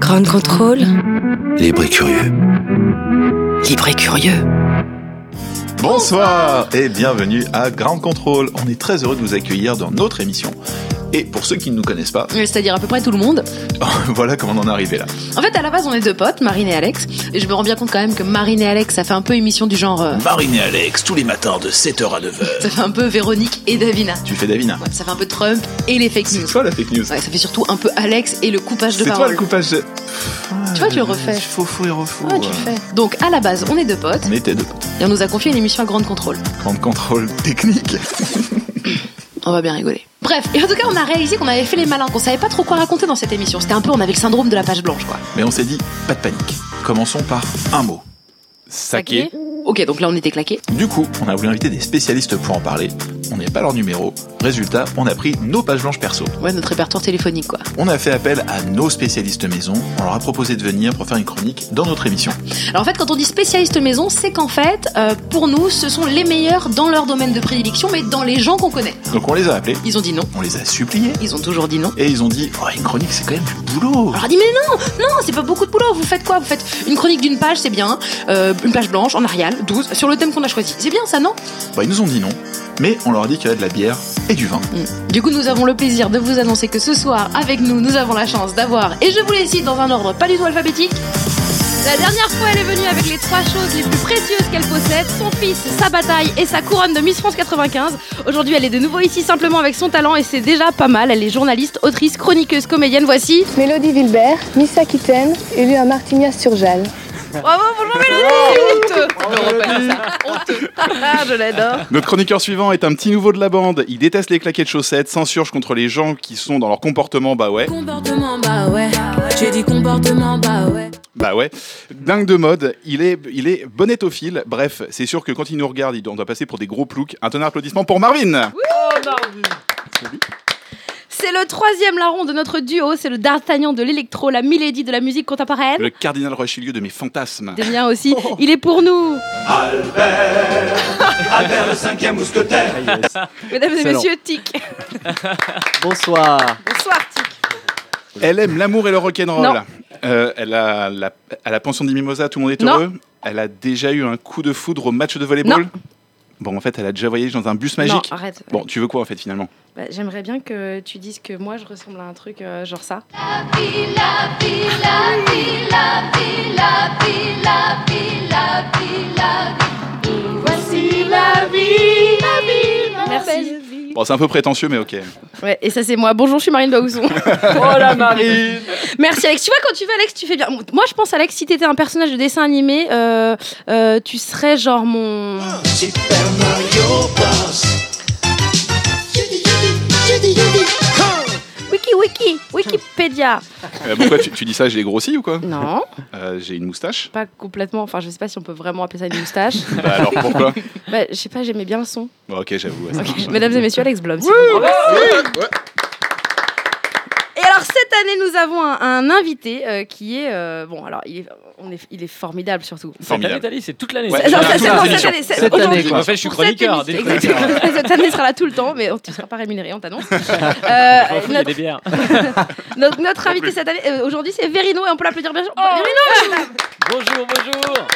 Ground Control. Libre et curieux. Libre et curieux. Bonsoir et bienvenue à Ground Control. On est très heureux de vous accueillir dans notre émission. Et pour ceux qui ne nous connaissent pas, C'est-à-dire à peu près tout le monde. voilà comment on en est arrivé là. En fait, à la base, on est deux potes, Marine et Alex. Et je me rends bien compte quand même que Marine et Alex, ça fait un peu émission du genre. euh, Marine et Alex, tous les matins de 7h à 9h. ça fait un peu Véronique et Davina. Tu fais Davina. Ouais, ça fait un peu Trump et les fake C'est news. toi la fake news. Ouais, ça fait surtout un peu Alex et le coupage de C'est toi parole. le coupage de... Tu vois, tu le refais. Faux, faux et refaux. Ouais, tu le fais. Donc, à la base, on est deux potes. On était deux. Et on nous a confié une émission à grande contrôle. Grande contrôle technique. On va bien rigoler. Bref, et en tout cas, on a réalisé qu'on avait fait les malins, qu'on savait pas trop quoi raconter dans cette émission. C'était un peu, on avait le syndrome de la page blanche, quoi. Mais on s'est dit, pas de panique. Commençons par un mot. Saké. Ok, donc là, on était claqués. Du coup, on a voulu inviter des spécialistes pour en parler. On n'est pas leur numéro. Résultat, on a pris nos pages blanches perso. Ouais, notre répertoire téléphonique, quoi. On a fait appel à nos spécialistes maison. On leur a proposé de venir pour faire une chronique dans notre émission. Alors en fait, quand on dit spécialiste maison, c'est qu'en fait, euh, pour nous, ce sont les meilleurs dans leur domaine de prédilection, mais dans les gens qu'on connaît. Donc on les a appelés, Ils ont dit non. on les a suppliés. Ils ont toujours dit non. Et ils ont dit, oh, une chronique, c'est quand même du boulot. Alors on a dit mais non, non, c'est pas beaucoup de boulot. Vous faites quoi? Vous faites une chronique d'une page, c'est bien. Euh, une page blanche en Arial, 12, sur le thème qu'on a choisi. C'est bien ça, non Bah, ils nous ont dit non. Mais on leur a dit qu'il y avait de la bière et du vin. Mm. Du coup, nous avons le plaisir de vous annoncer que ce soir, avec nous, nous avons la chance d'avoir, et je vous les cite dans un ordre pas du tout alphabétique. La dernière fois, elle est venue avec les trois choses les plus précieuses qu'elle possède son fils, sa bataille et sa couronne de Miss France 95. Aujourd'hui, elle est de nouveau ici simplement avec son talent et c'est déjà pas mal. Elle est journaliste, autrice, chroniqueuse, comédienne. Voici. Mélodie Vilbert, Miss Aquitaine, élue à Martignas-sur-Jalles. Bravo, bonjour Mélodie Honteux. Honteux Ah, je l'adore Notre chroniqueur suivant est un petit nouveau de la bande. Il déteste les claquettes chaussettes, s'insurge contre les gens qui sont dans leur comportement, bah ouais. Comportement, bah ouais. J'ai dit comportement, bah ouais. Bah ouais. Dingue de mode, il est, il est bonetophile. Bref, c'est sûr que quand il nous regarde, on doit passer pour des gros ploucs. Un tonnerre d'applaudissements pour Marvin C'est le troisième larron de notre duo, c'est le D'Artagnan de l'électro, la Milady de la musique contemporaine. Le cardinal Rochelieu de mes fantasmes. Des miens aussi. Il est pour nous. Mesdames et messieurs, Tic. Bonsoir. Bonsoir, Tic. Elle aime l'amour et le rock'n'roll. Non. Euh, elle, a la, à la pension des mimosas, tout le monde est Non. heureux. Elle a déjà eu un coup de foudre au match de volleyball. Bon, en fait, elle a déjà voyagé dans un bus magique. Non, arrête. Bon, tu veux quoi en fait finalement Bah, J'aimerais bien que tu dises que moi je ressemble à un truc euh, genre ça. Voici la vie, la vie, Merci. Bon, c'est un peu prétentieux, mais ok. Ouais, et ça c'est moi. Bonjour, je suis Marine Baousson. Oh la Marine Merci Alex. Tu vois quand tu veux Alex, tu fais bien. Moi je pense Alex, si t'étais un personnage de dessin animé, euh, euh, tu serais genre mon. Wiki wiki Wikipédia. Euh, pourquoi tu, tu dis ça J'ai grossi ou quoi? Non, Euh, J'ai une moustache pas complètement. Enfin, je sais pas si on peut vraiment appeler ça une moustache. Bah alors pourquoi? Bah, je sais pas, j'aimais bien le son. Bon, Ok, j'avoue. ouais. Mesdames et messieurs, Alex vous plaît. Année, nous avons un, un invité euh, qui est euh, bon. Alors il est, on est, il est formidable surtout. Formidable. Cette année, c'est toute l'année. Ouais. C'est Non, toute c'est- c'est- l'année. non, émissions. cette année, c'est- Cette aujourd'hui, année, quoi. En fait, je suis pour cette chroniqueur. émission- des chroniqueurs. Exactement. Cette année sera là tout le temps, mais tu ne seras pas rémunéré, on t'annonce. Euh, Je m'en fous, il y a notre, des bières. notre- notre invité cette année, euh, aujourd'hui, c'est Verino et on peut l'applaudir bien sûr. Oh. Verino, Bonjour, bonjour.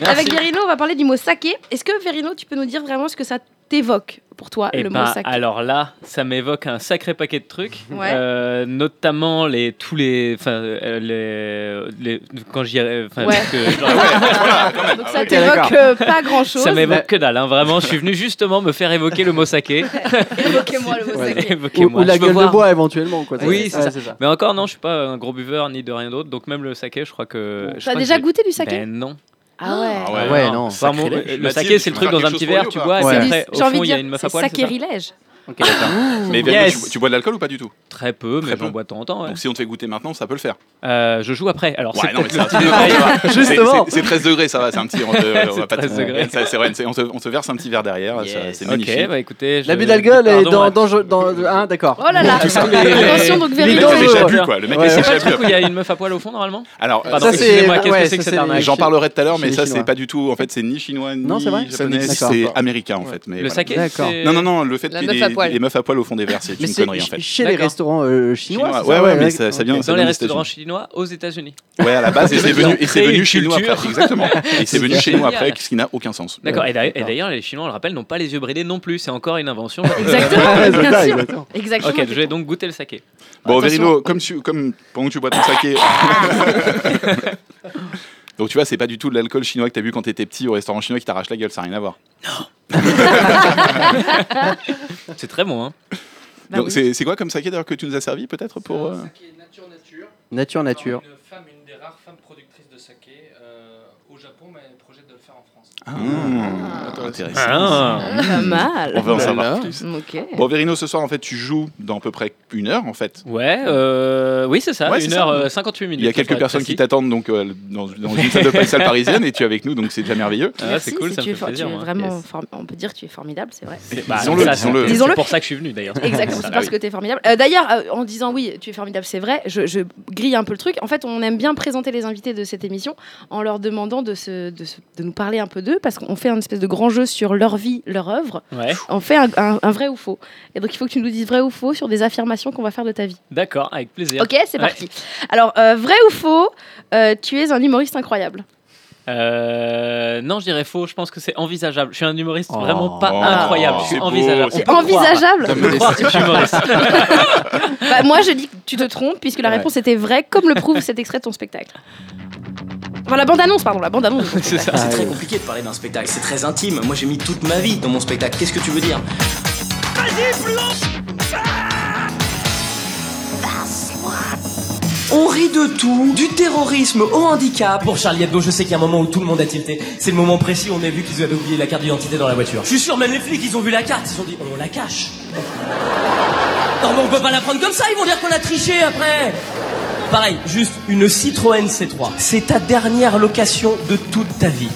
Merci. Avec Verino, on va parler du mot saké. Est-ce que Verino, tu peux nous dire vraiment ce que ça t'évoque pour toi, Eh le ben, mot saké alors là, ça m'évoque un sacré paquet de trucs, Ouais. Euh, notamment les tous les, enfin euh, les, les- quand j'y, enfin Ouais. genre, Donc ça Ok, t'évoque euh, pas grand-chose. ça m'évoque que dalle. hein, vraiment, je suis venu justement me faire évoquer le mot saké. Évoquez-moi le mot Ouais. saké. Ou, Évoquez-moi. ou la gueule voir- de bois éventuellement. Quoi. Oui, c'est Ouais, ça. Mais encore non, je suis pas un gros buveur ni de rien d'autre, donc même le saké, je crois que. T'as que déjà goûté du saké? Ben non. Ah ouais. Ah ouais. Ah ouais, non. Enfin, mon- Sacrilège. le saké, c'est le truc dans un petit verre, tu et Ouais. après, J'ai au envie fond, de il y a dire, une meuf c'est à poil. c'est ça sacrilège. Ok, d'accord. Mais Verno, Yes. tu, tu bois de l'alcool ou pas du tout Très peu, mais Très j'en peu. bois de temps en temps. ouais. Donc si on te fait goûter maintenant, ça peut le faire. Euh, je joue après. Alors, Ouais, c'est non, mais peut-être le petit détail. Justement. C'est- C'est c'est 13 degrés, ça va, c'est un petit. On, te, on va pas te- 13 degrés. Ça, C'est vrai, c'est- on te, on te verse un petit verre derrière, ça, Yes. c'est magnifique. Ok, bah écoutez. je- L'abus d'alcool est Pardon, dans. ouais. dans, je- dans, hein, d'accord. Oh là là Attention, donc Le mec déjà bu, quoi. Le mec Ouais. a C'est déjà pas le bu. truc où il y a une meuf à poil au fond normalement Alors, Pardon, Ça, c'est- excusez-moi, qu'est-ce ouais, que c'est que ça, cette c'est- arnaque J'en parlerai tout à l'heure, mais ça, c'est Chinois. pas du tout. En fait, c'est ni chinois, ni Non, c'est vrai japonais. C'est américain, en fait. Mais Le voilà. saké D'accord. c'est- Non, non, non, le fait La qu'il meuf ait à c'est poil. Les meufs à poil au fond des verres, c'est une connerie en fait. chez les restaurants euh, chinois. Chinois, ouais, ça ouais, mais ça- ça vient-. Dans les restaurants chinois aux États-Unis. Ouais, à la base, et c'est venu, et c'est venu chez nous après. Exactement. Et c'est venu chez nous après, ce qui n'a aucun sens. D'accord. Et d'ailleurs- les Chinois, on le rappelle, n'ont pas les yeux bridés non plus. C'est encore une invention. Exactement, sûr. exactement. Exactement. ok, je vais donc goûter le saké. Bon. Verino, comme pendant que tu bois ton saké. Donc tu vois, c'est pas du tout de l'alcool chinois que t'as bu quand t'étais petit au restaurant chinois qui t'arrache la gueule, ça n'a rien à voir. C'est très bon, hein. Bah oui. c'est c'est quoi comme saké d'ailleurs que tu nous as servi peut-être pour. euh, nature nature. Nature, nature. Une femme, une des rares femmes productrices de saké euh, au Japon, mais elle projette de le Ah, intéressant. Ah. Pas mal. On veut en savoir plus. Ok. Bon, Verino, ce soir, en fait, tu joues dans à peu près une heure, en fait. Ouais, euh, oui, c'est ça. Ouais, c'est 1 ça. heure euh, 58 minutes. Il y a quelques personnes qui t'attendent donc euh, dans, dans une salle de salle parisienne et tu es avec nous, donc c'est déjà merveilleux. Ah, c'est cool, si ça tu me es fait for- plaisir. tu es moi. vraiment, Yes. on peut dire que tu es formidable, c'est vrai. Bah, Disons-le, ça, disons-le. C'est Disons-le. pour ça que je suis venu d'ailleurs. Exactement, c'est Ah, parce que tu es formidable. Euh, D'ailleurs, en disant oui, tu es formidable, c'est vrai, je, je grille un peu le truc. En fait, on aime bien présenter les invités de cette émission en leur demandant de, se, de, se- de nous parler un peu d'eux, parce qu'on fait un espèce de grand jeu sur leur vie, leur œuvre. Ouais, On fait un, un- un vrai ou faux. Et donc, il faut que tu nous dises vrai ou faux sur des affirmations qu'on va faire de ta vie. d'accord, avec plaisir. Ok, c'est Ouais. parti. Alors, euh, vrai ou faux, euh, tu es un humoriste incroyable. Euh, non, je dirais faux. Je pense que c'est envisageable. Je suis un humoriste Oh. vraiment pas Oh, incroyable. Je c'est suis beau, envisageable. On peut Envisageable croire- on peut croire que je suis humoriste. Bah, Moi, je dis que tu te trompes, puisque la Ouais. réponse était vraie, comme le prouve cet extrait de ton spectacle. Enfin, la bande-annonce, pardon, la bande-annonce. de ton c'est ça. C'est très compliqué de parler d'un spectacle, c'est très intime. Moi j'ai mis toute ma vie dans mon spectacle. Qu'est-ce que tu veux dire On rit de tout, du terrorisme au handicap. Pour Charlie Hebdo, je sais qu'il y a un moment où tout le monde a tilté. C'est le moment précis où on a vu qu'ils avaient oublié la carte d'identité dans la voiture. Je suis sûr, même les flics, ils ont vu la carte, ils ont dit on la cache. Non mais on peut pas la prendre comme ça, ils vont dire qu'on a triché après. Pareil, juste une Citroën C3. C'est ta dernière location de toute ta vie.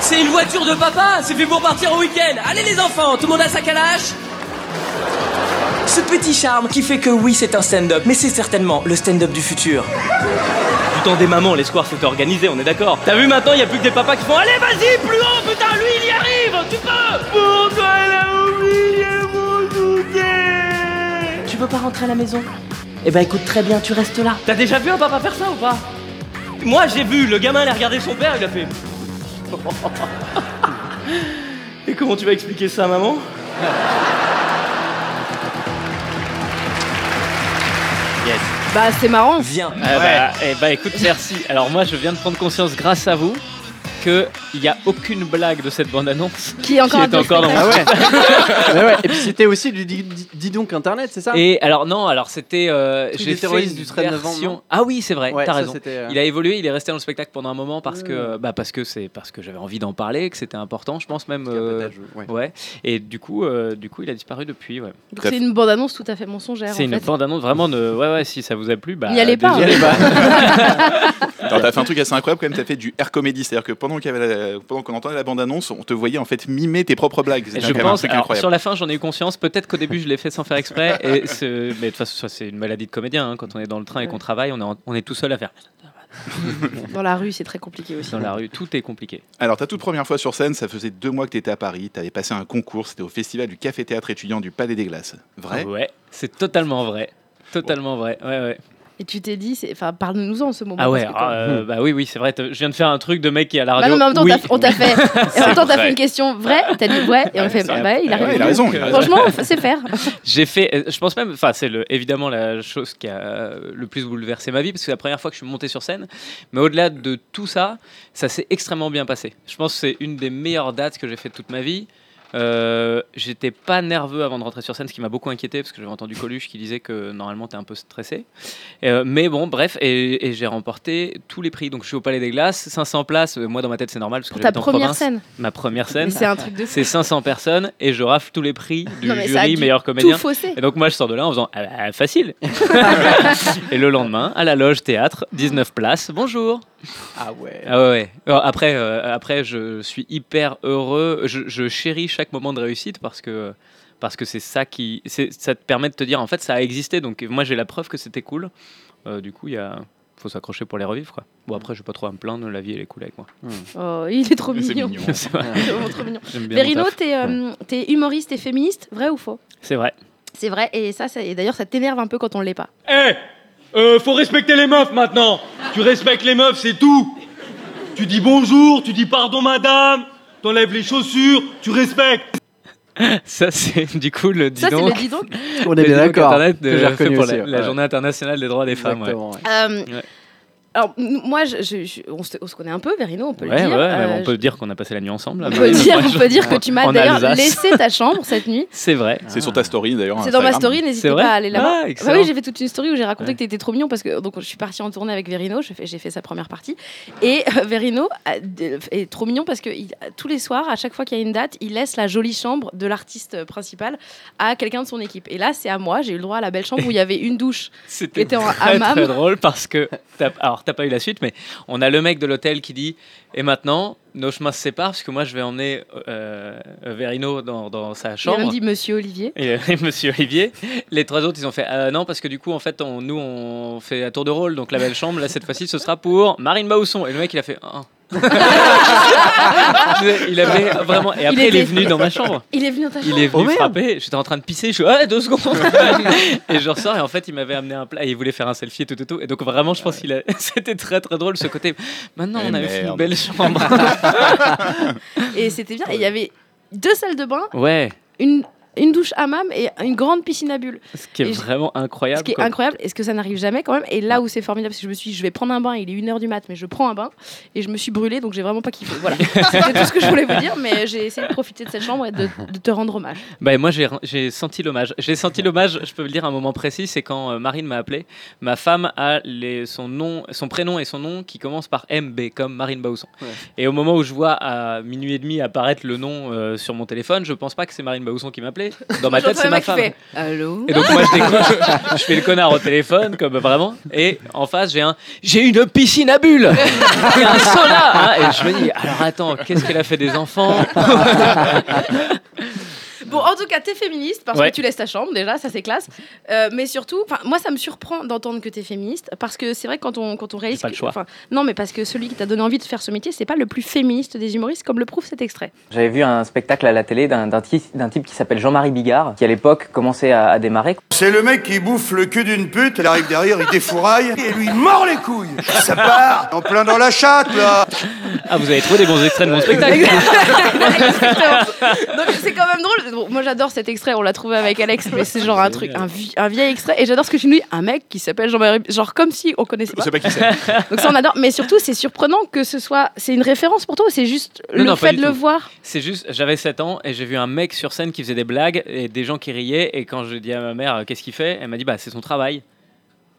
C'est une voiture de papa, c'est fait pour partir au week-end. Allez les enfants, tout le monde a sa calache Ce petit charme qui fait que oui, c'est un stand-up, mais c'est certainement le stand-up du futur. Du temps des mamans, les squares sont organisés, on est d'accord. T'as vu maintenant, il y a plus que des papas qui font Allez, vas-y, plus haut, putain, lui, il y arrive, tu peux Pourquoi elle a oublié mon goûter Tu veux pas rentrer à la maison? Eh ben écoute, très bien, tu restes là. T'as déjà vu un papa faire ça ou pas? Moi, j'ai vu, le gamin, il a regardé son père, il a fait. Et comment tu vas expliquer ça à maman? Yes. Bah, c'est marrant. Viens. Ah bah, eh bah, écoute, merci. Alors moi, je viens de prendre conscience grâce à vous qu'il n'y a aucune blague de cette bande-annonce Qui est encore qui un est peu encore dans mon Ah ouais. Ouais, ouais. Et puis c'était aussi du dis, donc internet, c'est ça? Et alors non, alors c'était euh, j'ai fait une du 13 novembre, version- Ah oui, c'est vrai, Ouais, t'as raison. euh, Il a évolué, il est resté dans le spectacle pendant un moment parce que bah parce que c'est parce que j'avais envie d'en parler, que c'était important, je pense même. Euh, ouais. ouais. Et du coup, euh, du coup, il a disparu depuis. Ouais. Donc, C'est une bande-annonce tout à fait mensongère. C'est une bande-annonce vraiment de. Ouais, ouais. Si ça vous a plu, bah. N'y allez pas. Alors, t'as fait un truc assez incroyable quand même, t'as fait du air comedy, c'est-à-dire que pendant qu'il y avait la- pendant qu'on entendait la bande-annonce, on te voyait en fait mimer tes propres blagues. C'était Je pense. alors, incroyable. sur la fin, j'en ai eu conscience. Peut-être qu'au début, je l'ai fait sans faire exprès. Et mais de toute façon, c'est une maladie de comédien. hein. Quand on est dans le train et qu'on travaille, on est, en- on est tout seul à faire. Dans la rue, c'est très compliqué aussi. Dans la rue, tout est compliqué. Alors, ta toute première fois sur scène, ça faisait deux mois que t'étais à Paris, t'avais passé un concours, c'était au festival du Café Théâtre étudiant du Palais des Glaces. Vrai? Ouais, c'est totalement vrai. Totalement vrai. Ouais, ouais. Et tu t'es dit, enfin, parle-nous en ce moment. Ah ouais, parce que ah, euh, bah oui, oui, c'est vrai. Je viens de faire un truc de mec qui est à la Bah radio. non, mais en même temps, oui, on t'a- fait. En même temps, t'as vrai. fait une question vraie, t'as dit ouais, et on Ouais, fait bah, ouais, il a Ouais, raison. il a raison, il a raison. Franchement, c'est faire. J'ai fait, euh, je pense même, enfin c'est le, évidemment la chose qui a euh, le plus bouleversé ma vie parce que c'est la première fois que je suis monté sur scène. Mais au-delà de tout ça, ça s'est extrêmement bien passé. Je pense que c'est une des meilleures dates que j'ai fait toute ma vie. Euh, J'étais pas nerveux avant de rentrer sur scène, ce qui m'a beaucoup inquiété parce que j'avais entendu Coluche qui disait que normalement t'es un peu stressé. Euh, mais bon, bref, et, et j'ai remporté tous les prix. Donc je suis au Palais des Glaces, 500 places. Euh, Moi dans ma tête c'est normal parce que j'habite en première province. scène. Ma première scène. c'est un truc de fou. C'est 500 personnes et je rafle tous les prix du Non, jury meilleur comédien. Et donc moi je sors de là en faisant ah facile. et le lendemain à la loge théâtre, 19 places. Bonjour. Ah ouais. Ah ouais, Après, euh, après je suis hyper heureux. Je, je chéris chaque moment de réussite parce que parce que c'est ça qui ça te permet de te dire en fait ça a existé. Donc moi j'ai la preuve que c'était cool. Euh, du coup il y a faut s'accrocher pour les revivre. Quoi. Bon, après, je vais pas trop à me plaindre, la vie elle est cool avec moi. Oh, il est trop C'est mignon. mignon. C'est mignon. J'aime bien mon Verino, t'es euh, t'es humoriste et féministe, vrai ou faux? C'est vrai. C'est vrai, et ça, ça- et d'ailleurs, ça t'énerve un peu quand on l'est pas. Eh euh, Faut respecter les meufs maintenant Tu respectes les meufs, c'est tout Tu dis bonjour, tu dis pardon madame, t'enlèves les chaussures, tu respectes Ça, c'est du coup le dis Ça, c'est le dis donc. On est bien d'accord. Internet que j'ai fait reconnu pour aussi, la, la ouais. journée internationale des droits des femmes. ouais. Exactement, ouais. Euh, Ouais. Alors, moi, je, je- je- on, se, on se connaît un peu, Verino, on peut Ouais, le dire. ouais, Euh, on peut dire qu'on a passé la nuit ensemble. on peut dire, on peut dire que tu m'as d'ailleurs laissé ta chambre cette nuit. C'est vrai. C'est sur ta story d'ailleurs. C'est dans ma story, n'hésitez C'est vrai pas à aller là-bas. Ah, Bah oui, j'ai fait toute une story où j'ai raconté Ouais. que t'étais trop mignon parce que donc je suis partie en tournée avec Verino, j'ai fait, sa première partie et euh, Verino a- est trop mignon parce que il- tous les soirs, à chaque fois qu'il y a une date, il laisse la jolie chambre de l'artiste principal à quelqu'un de son équipe. Et là, c'est à moi, j'ai eu le droit à la belle chambre où il y avait une douche. C'était était en très, hammam. très drôle parce que, t'as- alors t'as pas eu la suite, mais on a le mec de l'hôtel qui dit Et maintenant, nos chemins se séparent parce que moi je vais emmener euh, euh, Verino dans, dans sa Il a chambre. dit Monsieur Olivier. Et, euh, Monsieur Olivier, les trois autres ils ont fait Euh, non parce que du coup en fait on, nous on fait un tour de rôle donc la belle chambre là cette fois-ci ce sera pour Marine Bausson et le mec il a fait Ah. il avait vraiment et après il, est venu dans ma chambre. Il est venu dans ta il chambre. est venu Oh, frapper, j'étais en train de pisser, je suis ouais deux secondes. Et je ressors et en fait il m'avait amené un plat et il voulait faire un selfie et tout tout tout. Et donc vraiment je pense qu'il a c'était très très drôle ce côté. Maintenant Eh on avait fait une belle chambre. Et c'était bien. Et il y avait deux salles de bain, ouais. Une, une douche hammam et une grande piscine à bulles. ce qui est Et vraiment incroyable Ce qui est quoi. incroyable, est-ce que ça n'arrive jamais quand même Et là où c'est formidable, parce que je me suis dit, je vais prendre un bain, il est 1h du mat, mais je prends un bain, et je me suis brûlée, donc j'ai vraiment pas kiffé. Voilà, c'était tout ce que je voulais vous dire, mais j'ai essayé de profiter de cette chambre et de, de te rendre hommage. Bah, moi, j'ai senti l'hommage. J'ai senti l'hommage, je peux le dire à un moment précis, c'est quand euh, Marine m'a appelé. Ma femme a les, son, nom, son prénom et son nom qui commencent par MB, comme Marine Bausson. Ouais. Et au moment où je vois à minuit et demi apparaître le nom euh, sur mon téléphone, je pense pas que c'est Marine Bausson qui m'appelait. Dans ma tête, c'est ma femme. fait, Allô Et donc moi je décroche, je fais le connard au téléphone comme vraiment. Et en face j'ai un j'ai une piscine à bulles. Et un sauna hein, et je me dis alors attends qu'est-ce qu'elle a fait des enfants Bon, en tout cas, t'es féministe parce Ouais. que tu laisses ta chambre, déjà, ça c'est classe. Euh, mais surtout, moi ça me surprend d'entendre que t'es féministe parce que c'est vrai que quand on, quand on réalise. pas le choix. Non, mais parce que celui qui t'a donné envie de faire ce métier, c'est pas le plus féministe des humoristes, comme le prouve cet extrait. J'avais vu un spectacle à la télé d'un d'un type, d'un type qui s'appelle Jean-Marie Bigard, qui à l'époque commençait à, à démarrer. C'est le mec qui bouffe le cul d'une pute, elle arrive derrière, il défouraille et lui mord les couilles. Ça part en plein dans la chatte là. Ah vous avez trouvé des bons extraits de mon spectacle Exactement. Donc c'est quand même drôle. Bon, moi j'adore cet extrait, on l'a trouvé avec Alex, mais c'est genre un truc, un, vie- un vieil extrait. Et j'adore ce que tu nous dis, un mec qui s'appelle Jean-Marie, genre comme si on connaissait pas. Pas qui c'est. Donc ça on adore. Mais surtout c'est surprenant que ce soit, c'est une référence pour toi ou c'est juste Non, le non, fait de le tout. voir? C'est juste, j'avais 7 ans et j'ai vu un mec sur scène qui faisait des blagues et des gens qui riaient. Et quand je dis à ma mère euh, qu'est-ce qu'il fait, elle m'a dit bah c'est son travail.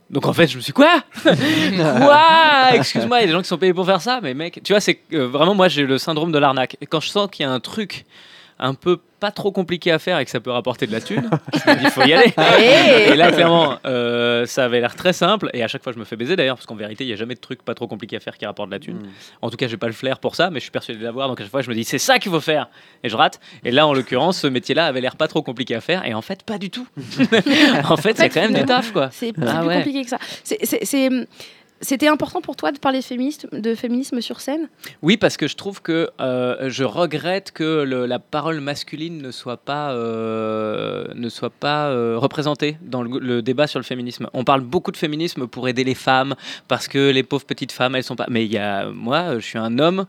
Donc en fait, je me suis quoi? Quoi? Excuse-moi, il y a des gens qui sont payés pour faire ça, mais mec, tu vois, c'est euh, vraiment moi j'ai le syndrome de l'arnaque. Et quand je sens qu'il y a un truc un peu pas trop compliqué à faire et que ça peut rapporter de la thune, dis faut y aller. Hey et là clairement, euh, ça avait l'air très simple et à chaque fois je me fais baiser d'ailleurs parce qu'en vérité il y a jamais de truc pas trop compliqué à faire qui rapporte de la thune. En tout cas, j'ai pas le flair pour ça, mais je suis persuadé de l'avoir. Donc à chaque fois, je me dis c'est ça qu'il faut faire, et je rate. Et là, en l'occurrence, ce métier-là avait l'air pas trop compliqué à faire, et en fait, pas du tout. en fait, c'est quand même du taf, quoi. C'est Ah plus ouais. compliqué que ça. C'est- C'était important pour toi de parler de féminisme, de féminisme sur scène? Oui, parce que je trouve que euh, je regrette que la parole masculine ne soit pas, euh, ne soit pas euh, représentée dans le, le débat sur le féminisme. On parle beaucoup de féminisme pour aider les femmes, parce que les pauvres petites femmes, elles sont pas. Mais il y a, moi, je suis un homme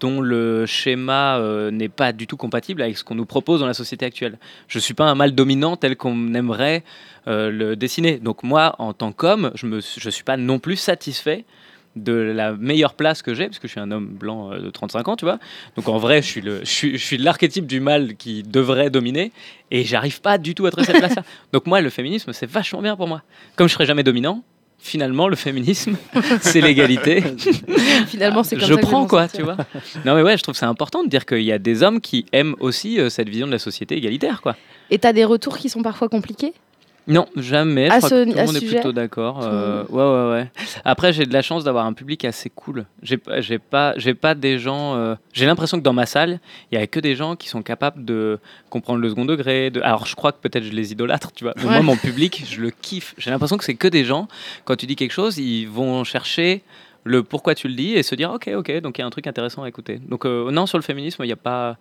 dont le schéma euh, n'est pas du tout compatible avec ce qu'on nous propose dans la société actuelle. Je suis pas un mâle dominant tel qu'on aimerait euh, le dessiner. Donc moi, en tant qu'homme, je ne je suis pas non plus satisfait de la meilleure place que j'ai, parce que je suis un homme blanc euh, de 35 ans, tu vois. Donc en vrai, je suis le- je suis, je suis l'archétype du mâle qui devrait dominer, et j'arrive pas du tout à trouver cette place-là. Donc moi, le féminisme, c'est vachement bien pour moi. Comme je serai jamais dominant, finalement, le féminisme, c'est l'égalité. Finalement, c'est comme je ça que prends quoi, sortir. tu vois. Non mais ouais, je trouve c'est important de dire qu'il y a des hommes qui aiment aussi euh, cette vision de la société égalitaire, quoi. Et t'as des retours qui sont parfois compliqués? Non, jamais. Je À crois ce- que tout le monde est sujet plutôt d'accord. Euh, ouais, ouais, ouais. Après, j'ai de la chance d'avoir un public assez cool. J'ai pas- j'ai pas, j'ai pas des gens. euh, J'ai l'impression que dans ma salle, il y a que des gens qui sont capables de comprendre le second degré. De... Alors, je crois que peut-être je les idolâtre, tu vois. Mais Ouais. moi, mon public, je le kiffe. J'ai l'impression que c'est que des gens. Quand tu dis quelque chose, ils vont chercher le pourquoi tu le dis et se dire ok, ok. Donc il y a un truc intéressant à écouter. Donc euh, non, sur le féminisme, il n'y a pas.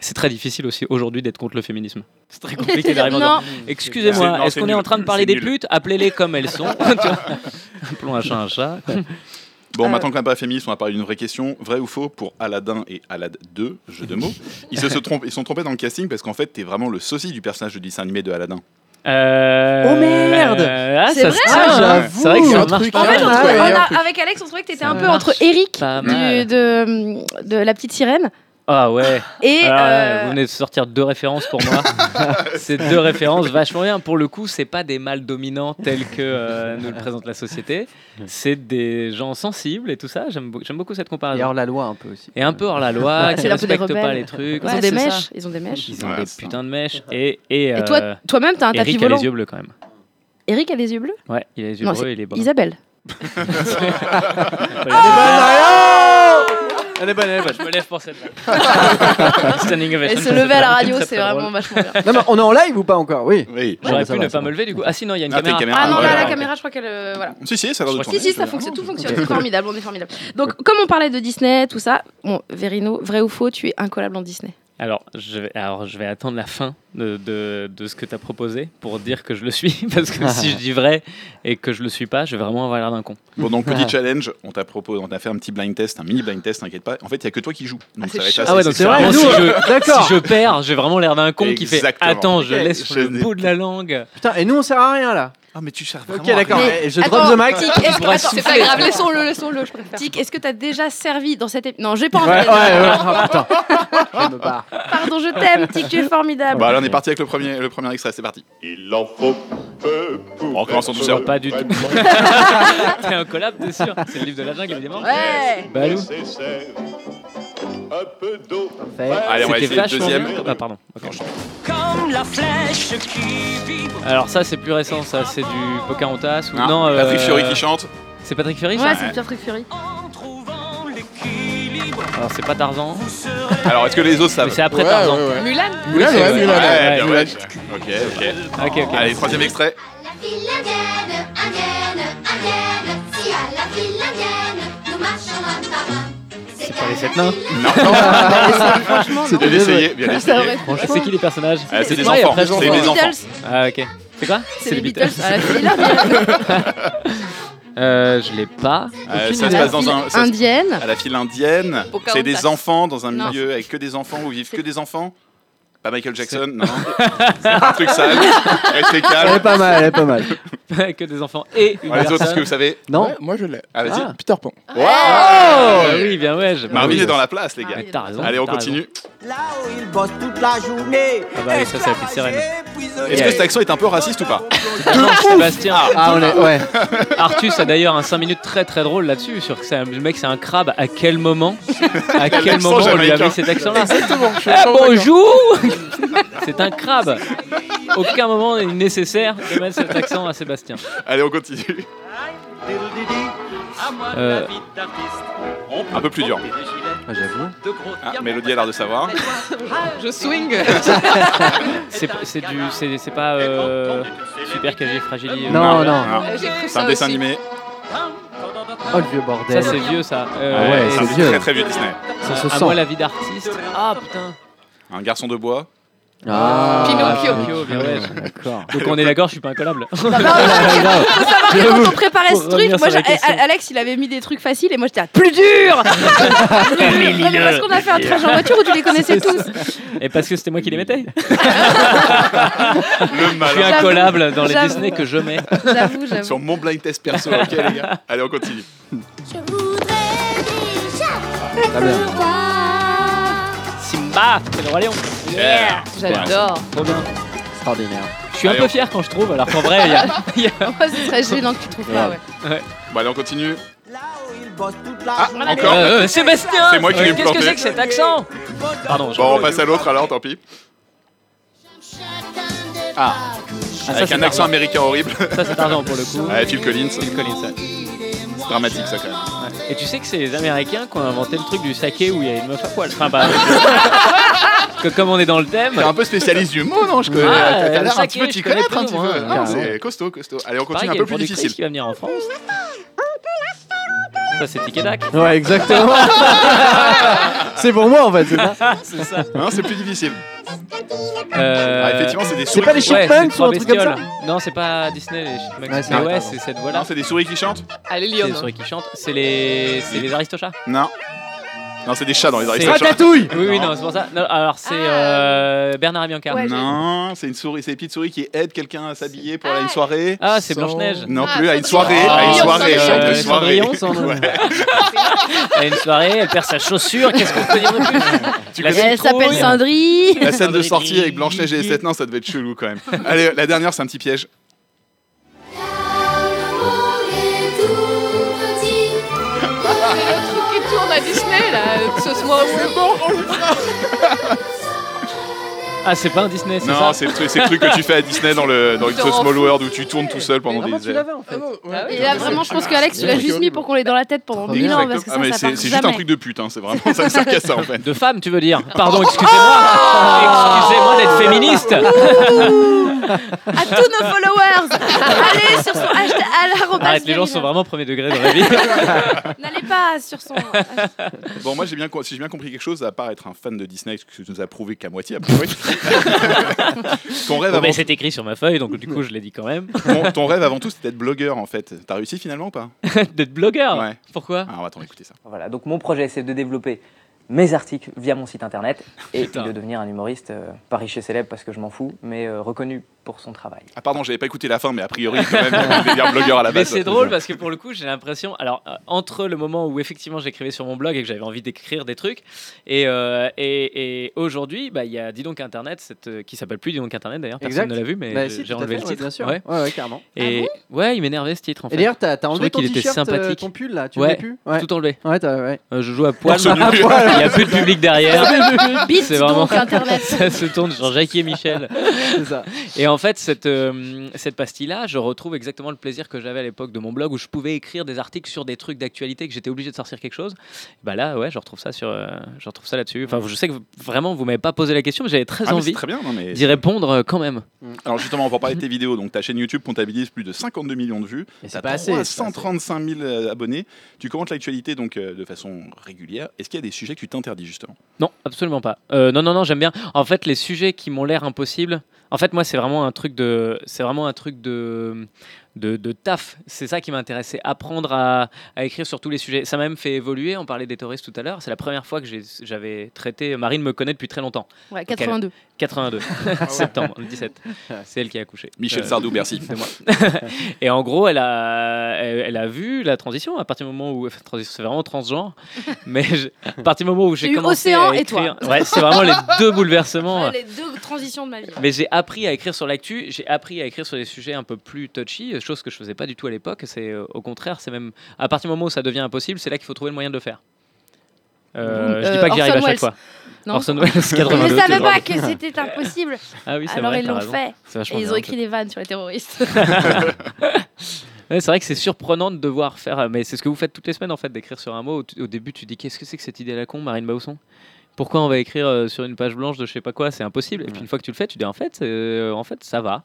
C'est très difficile aussi aujourd'hui d'être contre le féminisme. C'est très compliqué d'arriver en disant, C'est- Excusez-moi, est-ce c'est qu'on est en train de parler C'est des putes? Appelez-les comme elles sont. Appelons un chat un chat. Bon, Euh. maintenant qu'on n'a pas féministe, on va parler d'une vraie question. Vrai ou faux pour Aladdin et Alad 2, jeu de mots Ils se sont trompés, ils sont trompés dans le casting parce qu'en fait, t'es vraiment le sosie du personnage de dessin animé de Aladdin. Euh, Oh, merde euh, ah, C'est ça vrai Ah, hein. C'est vrai que ça un marche truc pas En fait, on on a- avec Alex, on trouvait que t'étais un peu entre Eric du- de la petite sirène Ah ouais. et là, euh, Vous venez de sortir deux références pour moi. c'est deux références vachement bien. Pour le coup, c'est pas des mâles dominants tels que euh, nous le présente la société. C'est des gens sensibles et tout ça. J'aime beau- j'aime beaucoup cette Et comparaison. hors la loi un peu aussi. Et un peu hors la loi, Ouais, qui respectent pas les trucs. ils ont des ça. mèches. Ils ont des mèches. Ils ont Ouais, des putains de mèches. Et, et, Et toi, euh, toi-même, t'as un tapis Eric a les yeux bleus quand même. Eric a les yeux bleus? Ouais, il a les yeux Non, bleus et il est brun. Isabelle. Elle est bonne, elle est bonne. Je me lève pour cette là. Standing ovation. Et se lever à la radio, c'est vraiment vachement bien. Non, mais on est en live ou pas encore? Oui. Oui. J'aurais ça pu va, ne pas va. me lever du coup. Ah si, non, il y a une Ah, caméra. caméra. Ah non, là, la caméra, je crois qu'elle. euh, Voilà. Si, si, ça a l'air de Je crois tourner. Si, si, ça fonctionne, tout fonctionne, c'est formidable, on est formidable. Donc, comme on parlait de Disney, tout ça, bon, Verino, vrai ou faux, tu es incollable en Disney Alors je, vais, alors, je vais attendre la fin de, de, de ce que tu as proposé pour dire que je le suis. Parce que si je dis vrai et que je le suis pas, je vais vraiment avoir l'air d'un con. Bon, donc, petit challenge, on t'a proposé, on a fait un petit blind test, un mini blind test, t'inquiète pas. En fait, il y a que toi qui joues. Donc, Ah, ça va c'est être assez- Ah ouais, donc c'est vrai, nous, si, euh, je, si je perds, j'ai vraiment l'air d'un con qui fait Exactement. Attends, je laisse je le bout de la langue. Putain, et nous on sert à rien là. Ah, mais tu sers Ok, d'accord. Je Attends, drop the mic. Tic, est-ce que- pourrais attends, c'est pas grave, laissons-le, laissons-le, je préfère. Tic, est-ce que t'as déjà servi dans cette épi- Non, j'ai pas envie. Ouais, de ouais, dire. ouais. Oh, putain. Je me barre. Pardon, je t'aime, Tic, tu es formidable. Bah, allez, on est parti avec le premier, le premier extrait, c'est parti. Il en faut peu pour On recommence en Je douceur. pas du tout. T'es un collab, t'es sûr C'est le livre de la jungle, évidemment. Ouais. Balou. nécessaire. Un peu d'eau. Allez, on va C'était essayer le vachement deuxième. bien. Ah, pardon. Ok. Comme la flèche qui vibre. Alors ça, c'est plus récent, ça. C'est du Pocahontas ou Ah, non Patrick euh, Fiori qui chante. C'est Patrick Fiori, Ouais, c'est Truc Fury. Alors c'est pas Tarzan. Alors, est-ce que les autres savent Mais c'est après Ouais, Tarzan. ouais, ouais. Mulan Mulan, c'est- ouais. Mulan. Ouais, bien ouais. ouais. Ok, ok. Ok, ok. Allez, troisième extrait. C'est pas les sept nains Non, non. Franchement, Bien non. essayé, bien essayé. aurait- Ah, C'est qui les personnages Ah, c'est des enfants. C'est des enfants. Ah ok. C'est quoi C'est les Beatles. à la file indienne. Euh, je l'ai pas. Euh, Aucune ça se passe dans un. ça se- Indienne. À la file indienne. Pocahontas. C'est des enfants dans un Non. milieu avec que des enfants où vivent que des enfants. Pas Michael Jackson, non. C'est pas un truc sale. Restez Elle est calme. pas mal, elle est pas mal. que des enfants et une les autres, est-ce que vous savez Non Ouais, moi je l'ai. Ah, vas-y. Ah. Peter Pan. Wow Ah oui, bien ouais. je- Marvin oui, est dans la place, les gars. Ah, T'as raison. Allez, on t'as continue. Là où il bosse toute la journée. Ah bah oui, ça, c'est la petite sirène. Est-ce que cet accent est un peu raciste ou pas. Non, Sébastien. Ah, on est. Ouais. Artus a d'ailleurs un 5 minutes très très drôle là-dessus sur que c'est un- le mec c'est un crabe. À quel moment À quel L'accent moment on lui a jamaïcain. mis cet accent-là Exactement. je suis Ah, convaincu. bonjour C'est un crabe. Aucun moment n'est nécessaire de mettre cet accent à Sébastien. Allez, on continue. Euh, Un peu plus dur. Ah, J'avoue. Ah, Mélodie a l'air de savoir. Je swing. c'est pas- c'est du, c'est c'est pas euh, super cagé fragile. Non, non. J'ai cru C'est un ça dessin animé. Oh le vieux Ça bordel. c'est vieux ça. Euh, Ah ouais, C'est un c'est vieux. très très vieux Disney. Ça se à sent. moi la vie d'artiste. Ah putain. Un garçon de bois. Ah, Pinocchio. Pinocchio, bien ouais. D'accord. Donc on est d'accord, je suis pas incollable. Faut savoir que quand on préparait ce truc, moi, question. Alex, il avait mis des trucs faciles et moi j'étais à plus dur. Non, mais parce qu'on a fait un trajet en voiture où tu les connaissais tous. Et parce que c'était moi qui les mettais. Le Je suis incollable dans les. Disney que je mets. J'avoue, j'avoue. Sur mon blind test perso, ok les gars Allez, on continue. Je voudrais déjà Très bien. Voir. Simba, c'est le roi lion. Yeah. J'adore. Trop bien. Extraordinaire. Je suis un peu on- fier quand je trouve, alors qu'en vrai, il y a- il y a. Moi, ce serait gênant que tu trouves pas, ouais. Bon, allez, on continue. Là où il bosse toute la Ah, encore Euh, euh, Sébastien C'est moi qui Euh, l'ai Qu'est-ce que c'est que cet accent Pardon, je- Bon, on passe à l'autre alors, tant pis. Ah. Ah, ça, Avec c'est un accent américain horrible. Ça, c'est Tarzan pour le coup. Ouais, Phil Collins. Phil Collins, ouais. C'est dramatique ça quand même. Et tu sais que c'est les Américains qui ont inventé le truc du saké où il y a une meuf à poil. Enfin, bah, que comme on est dans le thème. T'es un peu spécialiste du mot, non? Je connais. Ah, T'as l'air un saké, petit peu, t'y connais connaître un petit peu. Carrément. C'est costaud, costaud. Allez, on continue un peu plus difficile. qui va venir en France. Ça, c'est Tic et Tac. Ouais, exactement. c'est pour moi en fait, c'est ça c'est ça. Non, c'est plus difficile. Euh, Ah, effectivement, c'est des C'est pas les souris. Chipmunks trois ou un truc comme ça. Non, c'est pas Disney les Chipmunks. Ouais, c'est mais vrai, ouais, pardon. c'est cette voix-là. Non, c'est des souris qui chantent Allez, C'est Lyon. les souris qui chantent. C'est les, c'est les Aristochats. Non. Non, c'est des chats dans les C'est-. Ratatouille Oui, oui, non, c'est pour ça. Non, alors, c'est Ah. euh, Bernard et Bianca. Ouais, Non, c'est une souris, c'est des petites souris qui aident quelqu'un à s'habiller pour aller à une Ah. soirée. Ah, c'est Blanche-Neige. Non Ah, plus, à une soirée, à une Ah, soirée, Cendrillon. à une Euh, soirée. Cendrillon. Elle a une soirée, elle perd sa chaussure. Qu'est-ce qu'on peut dire de plus? La Elle s'appelle. Cendry. La scène de sortie avec Blanche-Neige et les sept nains, ça devait être chelou quand même. Allez, la dernière, c'est un petit piège. À Disney, là. Ce soir, c'est bon. Ah, c'est pas un Disney, c'est Non, ça c'est le, truc- c'est le truc que tu fais à Disney dans le dans It's a Small World où tu tournes tout seul pendant Ah, des tu l'avais en fait. Et là, vraiment, je pense que Alex, tu l'as juste mis pour qu'on l'ait dans la tête pendant Trop 1000 bien. ans, parce que Ah, ça, mais ça c'est part c'est juste un jamais. truc de pute, hein, c'est vraiment ça ne sert qu'à ça en fait. De femme, tu veux dire Pardon, excusez-moi. excusez-moi d'être féministe. À tous nos followers, allez sur son hashtag à Arrête, les gens sont vraiment premier degré dans la vie. N'allez pas sur son. Bon, moi j'ai bien co- si j'ai bien compris quelque chose, à part être un fan de Disney, ce que tu nous as prouvé qu'à moitié, priori. ton rêve Bon, avant mais c'est écrit sur ma feuille, donc du coup, je l'ai dit quand même. ton, ton rêve avant tout, c'était d'être blogueur en fait. T'as réussi finalement ou pas? D'être blogueur? Ouais. Pourquoi? Ah, on va attendre écouter ça. Voilà, donc mon projet c'est de développer mes articles via mon site internet et de devenir un humoriste, euh, pas riche et célèbre parce que je m'en fous, mais euh, reconnu pour son travail. Ah pardon, j'avais pas écouté la fin, mais a priori quand même, dire blogueur à la Mais base. c'est drôle parce que pour le coup, j'ai l'impression. Alors, euh, entre le moment où effectivement j'écrivais sur mon blog et que j'avais envie d'écrire des trucs, et, euh, et, et aujourd'hui, bah, il y a Dis donc Internet, cette, euh, qui s'appelle plus Dis donc Internet d'ailleurs, personne Exact. ne l'a vu, mais Bah, j'ai si, enlevé fait, le ouais, titre. bien sûr. Ouais. Ouais, ouais, carrément. Et ouais, il m'énervait ce titre en fait. Et d'ailleurs, t'as t'as Je enlevé ton qu'il était t-shirt, euh, sympathique. ton pull là, tu Ouais, l'as plus? Ouais. Tout enlevé. Ouais, t'as- ouais. Euh, je joue à poil. Il n'y a plus de public derrière. C'est vraiment donc Internet. ça se tourne sur Jackie et Michel. C'est ça. Et en fait, cette, euh, cette pastille-là, je retrouve exactement le plaisir que j'avais à l'époque de mon blog où je pouvais écrire des articles sur des trucs d'actualité que j'étais obligé de sortir quelque chose. Bah là, ouais, je retrouve ça sur, euh, je retrouve ça là-dessus. Enfin, je sais que vraiment vous m'avez pas posé la question, mais j'avais très Ah, envie très mais- d'y répondre euh, quand même. Alors justement, pour parler de tes vidéos, donc ta chaîne YouTube comptabilise plus de 52 millions de vues, c'est pas assez, c'est pas assez. 335 000 euh, abonnés, tu commentes l'actualité donc euh, de façon régulière. Est-ce qu'il y a des sujets que tu t'interdis justement? Non, absolument pas. Non, non, non, j'aime bien. En fait, les sujets qui m'ont l'air impossibles. En fait, moi, c'est vraiment un truc de, c'est vraiment un truc de, de, de taf. C'est ça qui m'intéresse, c'est apprendre à, à écrire sur tous les sujets. Ça m'a même fait évoluer. On parlait des touristes tout à l'heure. C'est la première fois que j'avais traité. Marine me connaît depuis très longtemps. Ouais, Donc, elle- 82. 82. Septembre, le 17. C'est elle qui a accouché. Michel Euh, Sardou, merci. c'est moi. Et en gros, elle a, elle, elle a vu la transition à partir du moment où. enfin, transition, c'est vraiment transgenre. Mais je- à partir du moment où j'ai commencé Océan à et toi. écrire. Ouais, c'est vraiment les deux bouleversements. Ouais, les deux transitions de ma vie. Mais j'ai appris à écrire sur l'actu, j'ai appris à écrire sur des sujets un peu plus touchy, chose que je faisais pas du tout à l'époque. C'est euh, au contraire, c'est même à partir du moment où ça devient impossible, c'est là qu'il faut trouver le moyen de le faire. Euh, je dis Euh, pas que j'y arrive à chaque fois. Non. Orson Welles, Je 82. ne savais c'est pas que c'était impossible. Ah oui, c'est Alors vrai, ils l'ont fait. C'est Et ils ont écrit des vannes sur les terroristes. Ouais, c'est vrai que c'est surprenant de devoir faire, mais c'est ce que vous faites toutes les semaines en fait, d'écrire sur un mot. Au, au début, tu dis qu'est-ce que c'est que cette idée à la con, Marine Bausson? Pourquoi on va écrire euh, sur une page blanche de je sais pas quoi C'est impossible. Et puis une fois que tu le fais, tu dis en fait, euh, en fait, ça va.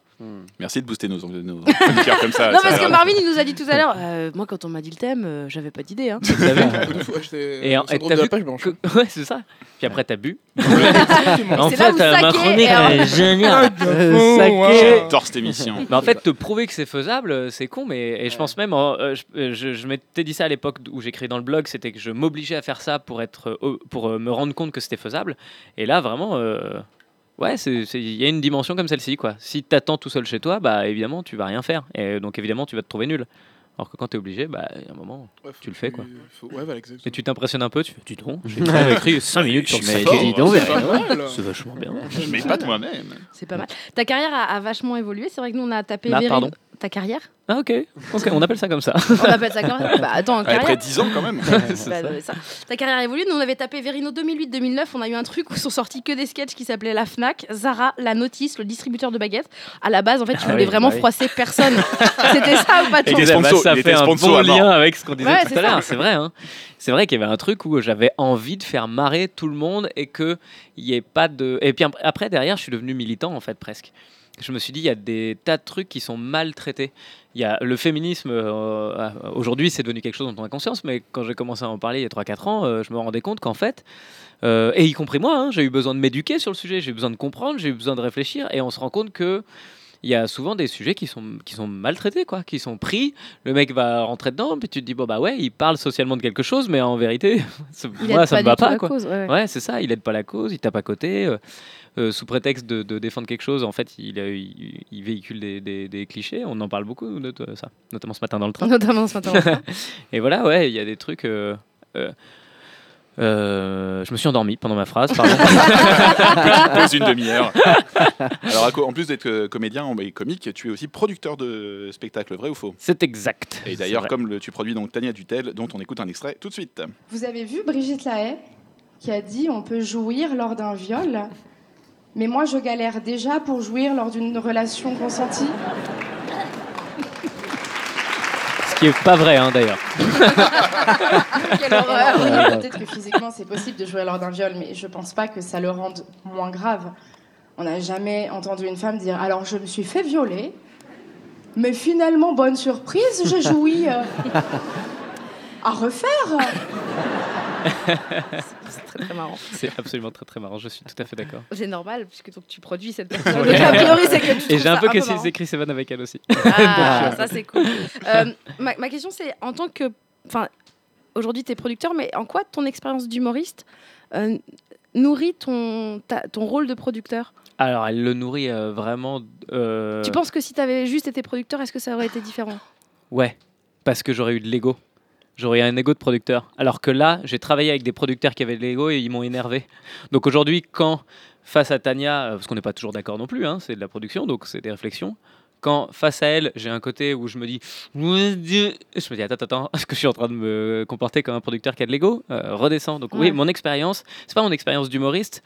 Merci de booster nos, nos chroniqueurs comme ça. non, ça parce que Marvin, il nous a dit tout à l'heure, euh, moi, quand on m'a dit le thème, euh, j'avais pas d'idée. Hein. Et en- et t'as vu page blanche. que- Ouais, c'est ça. Puis après, t'as bu. en fait, euh, ma chronique est un- elle est géniale. Euh, Saké. J'adore cette émission. Mais en fait, te prouver que c'est faisable, c'est con. Mais et je pense même, euh, je, je- je m'étais dit ça à l'époque où j'écris dans le blog, c'était que je m'obligeais à faire ça pour être, euh, pour euh, me rendre compte que c'était faisable. Et là, vraiment, euh, ouais, il y a une dimension comme celle-ci, quoi. Si t'attends tout seul chez toi, bah évidemment, tu vas rien faire. Et donc évidemment, tu vas te trouver nul. Alors que quand t'es obligé, bah il y a un moment, Ouais, tu le fais, quoi. faut- Ouais, voilà, exactement. Et tu t'impressionnes un peu, tu fais, dis donc, j'ai écrit- écrit 5 minutes sur donc, C'est pas vachement bien. Je m'épate moi-même. C'est pas mal. Ta carrière a, a vachement évolué. C'est vrai que nous, on a tapé Là, Véry- pardon. Ta carrière? Ah ok, ok, on appelle ça comme ça. On appelle ça carrière. Bah attends, Après carrière. 10 ans quand même. Bah, ça. ça. Ta carrière évolue. Nous, on avait tapé Verino 2008-2009. On a eu un truc où sont sortis que des sketchs qui s'appelaient La Fnac, Zara, La Notice, le distributeur de baguettes. À la base, en fait, tu Ah voulais oui, vraiment bah oui. froisser personne. C'était ça ou pas Et des Eh ben, sponsors, ça fait un bon lien avec ce qu'on disait Ouais, tout c'est à l'heure. ça. C'est vrai. hein. C'est vrai qu'il y avait un truc où j'avais envie de faire marrer tout le monde et que il y ait pas de. Et puis après derrière, je suis devenu militant en fait presque. Je me suis dit il y a des tas de trucs qui sont mal traités. Il y a le féminisme euh, aujourd'hui, c'est devenu quelque chose dont on a conscience, mais quand j'ai commencé à en parler il y a 3-4 ans, euh, je me rendais compte qu'en fait, euh, et y compris moi, hein, j'ai eu besoin de m'éduquer sur le sujet, j'ai eu besoin de comprendre, j'ai eu besoin de réfléchir, et on se rend compte que il y a souvent des sujets qui sont, qui sont maltraités, quoi, qui sont pris. Le mec va rentrer dedans, puis tu te dis, bon, bah ouais, il parle socialement de quelque chose, mais en vérité, moi, ça pas me va pas. la quoi. cause, ouais, ouais. Ouais, c'est ça, il aide pas la cause, il tape à côté. euh, euh, sous prétexte de, de défendre quelque chose, en fait, il, euh, il, il véhicule des, des- des clichés. On en parle beaucoup de, de ça, notamment ce matin dans le train. Notamment ce matin dans le train. Et voilà, ouais, il y a des trucs. euh, euh, je me suis endormi pendant ma phrase, pardon. Petite pause d'une demi-heure. Alors, en plus d'être euh, comédien et comique, tu es aussi producteur de spectacles, vrai ou faux? C'est exact. Et d'ailleurs, comme le- tu produis donc Tania Dutel, dont on écoute un extrait tout de suite. Vous avez vu Brigitte Lahaye qui a dit on peut jouir lors d'un viol, mais moi je galère déjà pour jouir lors d'une relation consentie? Ce qui est pas vrai, hein, d'ailleurs. Quelle horreur Oui, Ouais. Peut-être que physiquement c'est possible de jouir lors d'un viol, mais je pense pas que ça le rende moins grave. On n'a jamais entendu une femme dire alors je me suis fait violer, mais finalement bonne surprise, j'ai joui euh, à refaire. C'est très très marrant. C'est absolument très très marrant, je suis tout à fait d'accord. C'est normal, puisque donc, tu produis cette personne. Ouais. Donc, a priori, c'est que tu Et j'ai un peu les écrits Seven avec elle aussi. Ah, ça c'est cool. Euh, ma, ma question c'est en tant que. Enfin, aujourd'hui tu es producteur, mais en quoi ton expérience d'humoriste euh, nourrit ton, ta- ton rôle de producteur? Alors, elle le nourrit euh, vraiment. euh, Tu penses que si tu avais juste été producteur, est-ce que ça aurait été différent? Ouais, parce que j'aurais eu de l'ego. J'aurais un ego de producteur. Alors que là, j'ai travaillé avec des producteurs qui avaient de l'ego et ils m'ont énervé. Donc aujourd'hui, quand face à Tania, euh, parce qu'on n'est pas toujours d'accord non plus, hein, c'est de la production, donc c'est des réflexions. Quand face à elle, j'ai un côté où je me dis, je me dis, attends, attends, attends, est-ce que je suis en train de me comporter comme un producteur qui a de l'ego Euh, Redescends. Donc oui, Ouais. mon expérience, c'est pas mon expérience d'humoriste,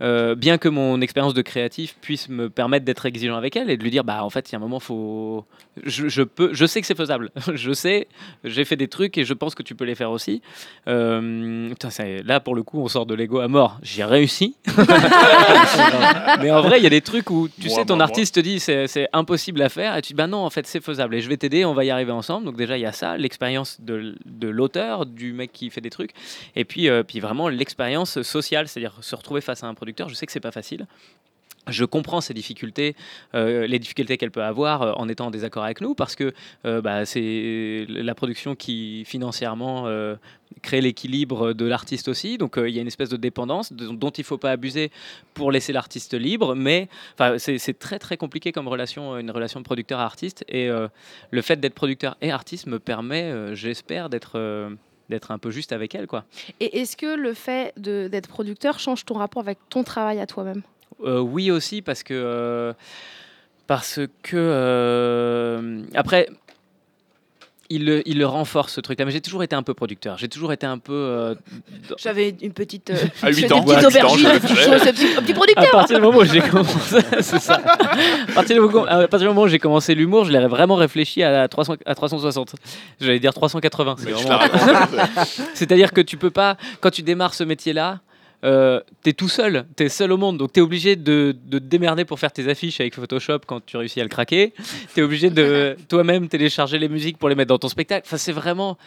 euh, bien que mon expérience de créatif puisse me permettre d'être exigeant avec elle et de lui dire bah en fait il y a un moment faut je, je peux je sais que c'est faisable. Je sais j'ai fait des trucs et je pense que tu peux les faire aussi. Euh, putain, là pour le coup on sort de l'ego à mort. J'ai réussi. Mais en vrai il y a des trucs où tu Moi, sais ton moi, artiste te dit c'est c'est impossible à faire et tu dis bah non en fait c'est faisable et je vais t'aider on va y arriver ensemble. Donc déjà il y a ça l'expérience de, de l'auteur du mec qui fait des trucs et puis euh, puis vraiment l'expérience sociale c'est-à-dire se retrouver face à un je sais que c'est pas facile je comprends ces difficultés, euh, les difficultés qu'elle peut avoir euh, en étant en désaccord avec nous, parce que euh, bah, c'est la production qui financièrement crée l'équilibre de l'artiste aussi. Donc il y a une espèce de dépendance dont il ne faut pas abuser pour laisser l'artiste libre. Mais c'est très très compliqué comme relation, une relation de producteur à artiste. Et le fait d'être producteur et artiste me permet, j'espère, d'être d'être un peu juste avec elle, quoi. Et est-ce que le fait d'être producteur change ton rapport avec ton travail à toi-même? Euh, oui aussi parce que euh, parce que euh, après il le, il le renforce ce truc là mais j'ai toujours été un peu producteur j'ai toujours été un peu euh, dans- J'avais une petite. euh, À je huit fais ans. Des petites Ouais, des un petit, producteur. à partir du moment où j'ai commencé c'est ça à partir du moment, à partir du moment où j'ai commencé l'humour je l'ai vraiment réfléchi à 300 à 360 j'allais dire 380 c'est Mais je vraiment- la raconte. c'est-à-dire que tu peux pas quand tu démarres ce métier là euh, t'es tout seul, t'es seul au monde, donc t'es obligé de, de te démerder pour faire tes affiches avec Photoshop quand tu réussis à le craquer. T'es obligé de toi-même télécharger les musiques pour les mettre dans ton spectacle. Enfin, c'est vraiment.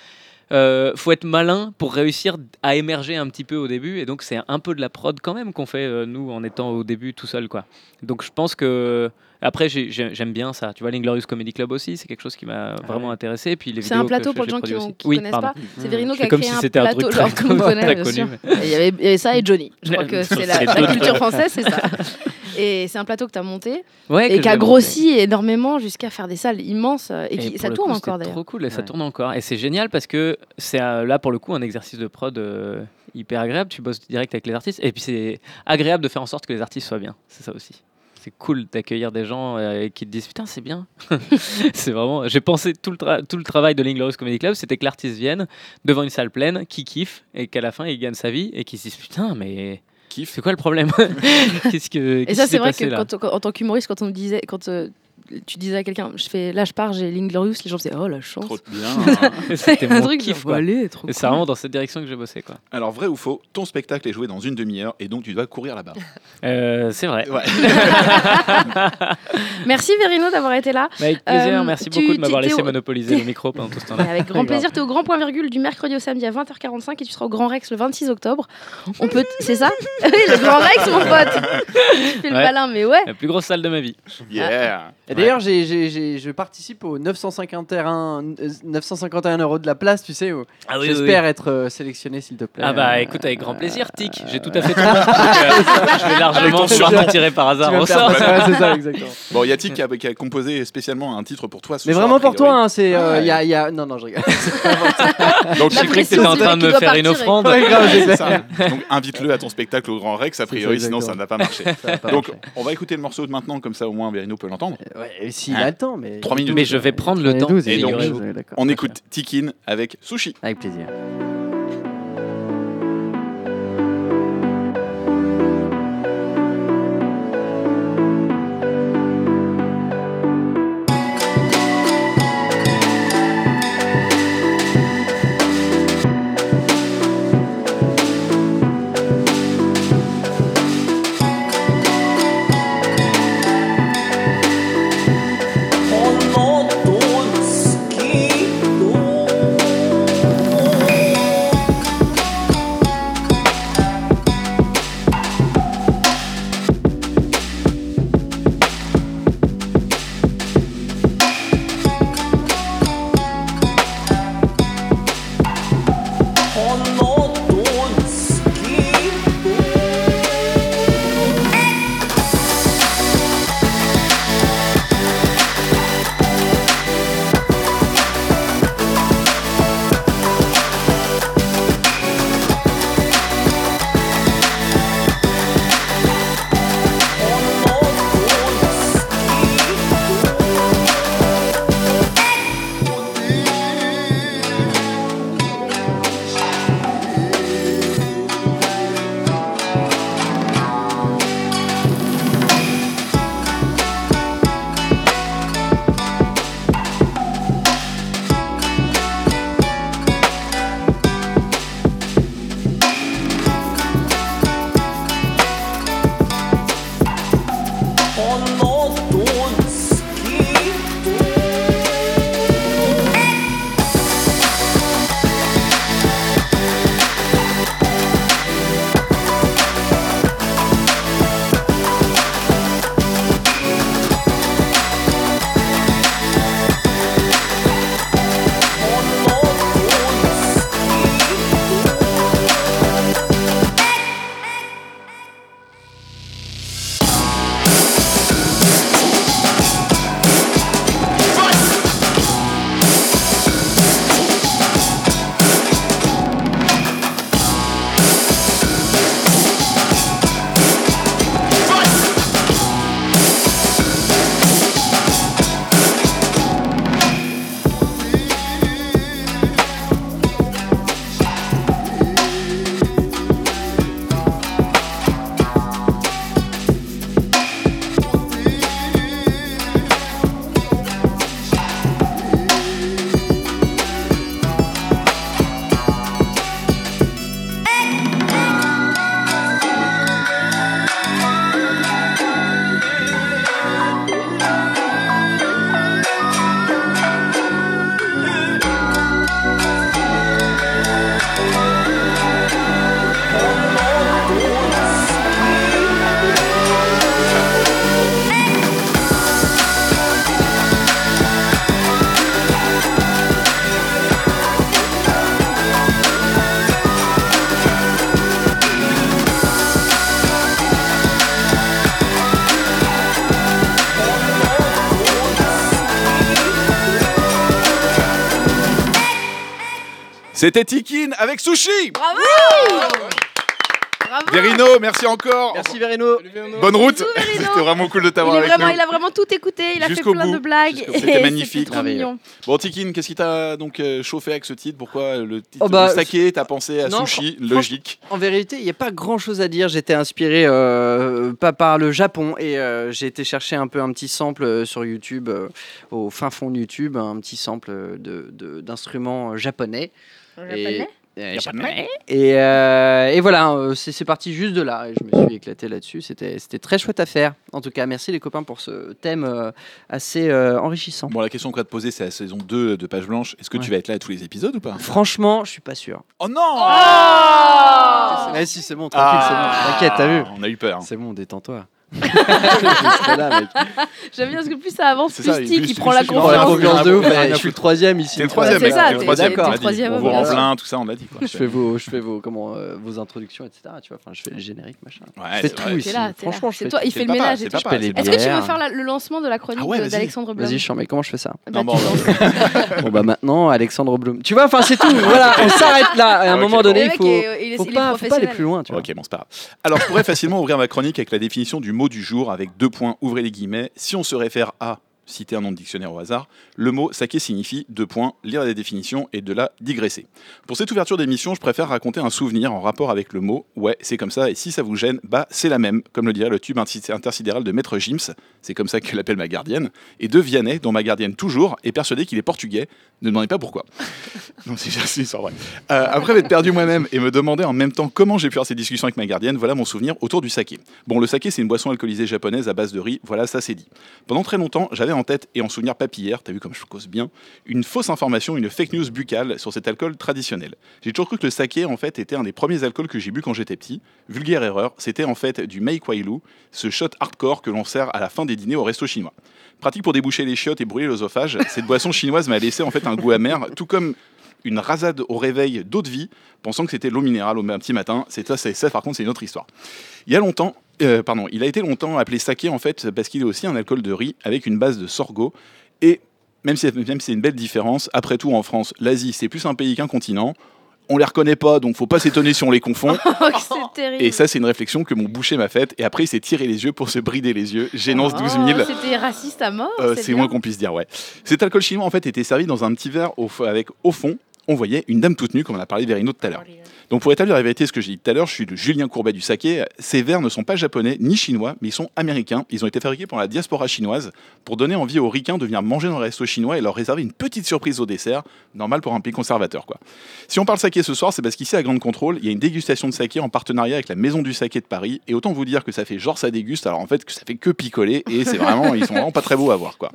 euh, faut être malin pour réussir à émerger un petit peu au début, et donc c'est un peu de la prod quand même qu'on fait euh, nous en étant au début tout seul, quoi. Donc je pense que après j'ai- j'ai- j'aime bien ça. Tu vois, l'Inglorious Comedy Club aussi, c'est quelque chose qui m'a vraiment intéressé. Et puis les C'est un plateau pour les gens qui ne. Oui, connaissent pardon. pas. C'est Verino qui a comme créé si un c'était un plateau, truc genre, le monde connaît, très bien connu, sûr. Il y, avait, il y avait ça et Johnny. Je crois que c'est la, C'est culture française, c'est ça. Et c'est un plateau que tu as monté Ouais, et qui a grossi énormément jusqu'à faire des salles immenses et, qui, ça tourne coup, encore d'ailleurs. trop cool et ça tourne encore. Et c'est génial parce que c'est euh, là pour le coup un exercice de prod euh, hyper agréable. Tu bosses direct avec les artistes et puis c'est agréable de faire en sorte que les artistes soient bien. C'est ça aussi. C'est cool d'accueillir des gens euh, qui te disent putain c'est bien. c'est vraiment. J'ai pensé tout le tra- tout le travail de l'Inglorious Comedy Club, c'était que l'artiste vienne devant une salle pleine, qui kiffe et qu'à la fin il gagne sa vie et qui se dise putain mais c'est quoi le problème? Qu'est-ce que Et qu'est-ce ça, c'est vrai passé, que quand- en tant qu'humoriste, quand on me disait, quand euh, tu disais à quelqu'un, je fais, là je pars, j'ai l'Inglorious, les gens disaient, oh la chance. Trop bien. C'était un mon truc, kiff quoi. allez, trop Et c'est cool. vraiment dans cette direction que j'ai bossé quoi. Alors, vrai ou faux, ton spectacle est joué dans une demi-heure et donc tu dois courir là-bas. Euh, c'est vrai. Merci Verino d'avoir été là. Mais avec plaisir, Euh, merci tu- beaucoup de m'avoir laissé au- monopoliser le micro pendant tout ce temps-là. Avec grand plaisir, tu es au grand point virgule du mercredi au samedi à 20h45 et tu seras au Grand Rex le 26 octobre. On peut, t- c'est ça? Oui, le Grand Rex, mon pote. Je fais le Ouais. malin, mais ouais. La plus grosse salle de ma vie. Yeah. Et d'ailleurs, j'ai- j'ai- j'ai- je participe au 951, euh, 951 euros de la place, tu sais. où Ah oui, oui, J'espère oui. être euh, sélectionné, s'il te plaît. Ah bah Euh, écoute avec grand plaisir, Tic. J'ai tout à fait tout mon truc, euh, Je vais largement Avec ton tirer par hasard vas au me faire sort. passer, ouais, c'est ça, exactement. Bon, Yatik qui a, qui a composé spécialement un titre pour toi. ce Mais soir, vraiment a pour priori. toi, hein, c'est. euh, Ouais. il y a, il y a- Non, non, je rigole. Donc, J'ai cru que t'étais en train de me faire une offrande. Ouais, grave, c'est C'est clair. ça. Donc invite-le à ton spectacle au Grand Rex, a priori, sinon ça exactement. va pas marcher. Ça va pas Donc marcher. on va écouter le morceau de maintenant, comme ça au moins Verino peut l'entendre. Ouais, et s'il Hein a le temps, mais. 3 minutes. Mais je vais prendre le temps. 12, Et il donc, y aurait 12, ouais, d'accord. on écoute Tikin avec Sushi. Avec plaisir. C'était Tikin avec Sushi. Bravo Verino, merci encore. Merci Verino. Bonne route. C'était vraiment cool de Il, t'avoir avec vraiment, nous. il a vraiment tout écouté, il a fait plein bout. de blagues. C'était magnifique. trop mignon. Bon, Tikin, qu'est-ce qui t'a donc euh, chauffé avec ce titre? Pourquoi le titre Oh bah, saké T'as pensé à non, sushi? Logique. En vérité, il n'y a pas grand chose à dire. J'étais inspiré euh, pas par le Japon et euh, j'ai été chercher un peu un petit sample sur YouTube, euh, au fin fond de YouTube, un petit sample de- de- d'instruments japonais. Euh, japonais. Et, euh, et voilà, euh, c'est c'est parti juste de là. Et je me suis éclaté là-dessus. C'était c'était très chouette à faire. En tout cas, merci les copains pour ce thème euh, assez euh, enrichissant. Bon, la question qu'on va te poser, c'est la saison 2 de Page Blanche. Est-ce que tu vas être là à tous les épisodes ou pas? Franchement, je suis pas sûr. Oh non Eh si, c'est bon, tranquille, c'est bon. T'inquiète, t'as vu Ah, On a eu peur. C'est bon, détends-toi. Je. J'aime bien parce que plus ça avance, C'est plus Stick il prend la confiance. de ouf, je suis le troisième ici. C'est le troisième, C'est ça, c'est le t'es- troisième. t'es on le vous plein, tout ça, on l'a dit. quoi. Je fais vos, je fais vos, comment, euh, vos introductions, etc. Tu vois, enfin, je fais les génériques, machin. Je fais c'est tout ici. T'es là, t'es là. Franchement, je C'est fais toi, il C'est fait le le ménage le Est-ce que tu veux faire le lancement de la chronique Ah d'Alexandre Blum Vas-y, Jean, mais comment je fais ça Bah, Non, tu bon, bah maintenant, Alexandre Blum. Tu vois, enfin, c'est tout. Voilà, on s'arrête là. À un moment donné, Le il mec faut, pas, faut pas aller plus loin. Tu vois. Ok, bon, c'est pas grave. Alors, je pourrais facilement ouvrir ma chronique avec la définition du mot du jour avec deux points, ouvrez les guillemets. Si on se réfère à, citer un nom de dictionnaire au hasard, le mot saké signifie deux points, lire la définition et de la digresser. Pour cette ouverture d'émission, je préfère raconter un souvenir en rapport avec le mot. Ouais, c'est comme ça, et si ça vous gêne, bah c'est la même, comme le dirait le tube intersidéral de Maître Gims, c'est comme ça qu'elle appelle ma gardienne, et de Vianney, dont ma gardienne toujours est persuadée qu'il est portugais. Ne demandez pas pourquoi. non, c'est c'est vraie. Euh, après m'être perdu moi-même et me demander en même temps comment j'ai pu avoir ces discussions avec ma gardienne, voilà mon souvenir autour du saké. Bon, le saké, c'est une boisson alcoolisée japonaise à base de riz, voilà, ça c'est dit. Pendant très longtemps, j'avais en tête et en souvenir papillaire, t'as vu comme je cause bien, une fausse information, une fake news buccale sur cet alcool traditionnel. J'ai toujours cru que le saké, en fait, était un des premiers alcools que j'ai bu quand j'étais petit. Vulgaire erreur, c'était en fait du Mei ce shot hardcore que l'on sert à la fin des dîners au resto chinois. Pratique pour déboucher les chiottes et brûler l'œsophage, cette boisson chinoise m'a laissé en fait un goût amer, tout comme une rasade au réveil d'eau de vie, pensant que c'était l'eau minérale au petit matin. C'est ça, c'est ça, par contre, c'est une autre histoire. Il y a longtemps, euh, pardon, il a été longtemps appelé saké en fait parce qu'il est aussi un alcool de riz avec une base de sorgho et même si, même si c'est une belle différence, après tout en France, l'Asie c'est plus un pays qu'un continent. On les reconnaît pas, donc faut pas s'étonner si on les confond. Oh, c'est terrible. Et ça, c'est une réflexion que mon boucher m'a faite. Et après, il s'est tiré les yeux pour se brider les yeux. Gênance 12 000. Oh, C'était raciste à mort. Euh, c'est moins qu'on puisse dire, ouais. Cet alcool chinois, en fait, était servi dans un petit verre au avec, au fond, on voyait une dame toute nue, comme on a parlé Verino tout à l'heure. Donc, pour établir la vérité, ce que j'ai dit tout à l'heure, je suis le Julien Courbet du saké. Ces verres ne sont pas japonais ni chinois, mais ils sont américains. Ils ont été fabriqués pour la diaspora chinoise pour donner envie aux ricains de venir manger dans les restos chinois et leur réserver une petite surprise au dessert, normal pour un pays conservateur, quoi. Si on parle saké ce soir, c'est parce qu'ici à Grande Contrôle, il y a une dégustation de saké en partenariat avec la Maison du Saké de Paris. Et autant vous dire que ça fait genre ça déguste, alors en fait que ça fait que picoler et c'est vraiment, ils sont vraiment pas très beaux à voir, quoi.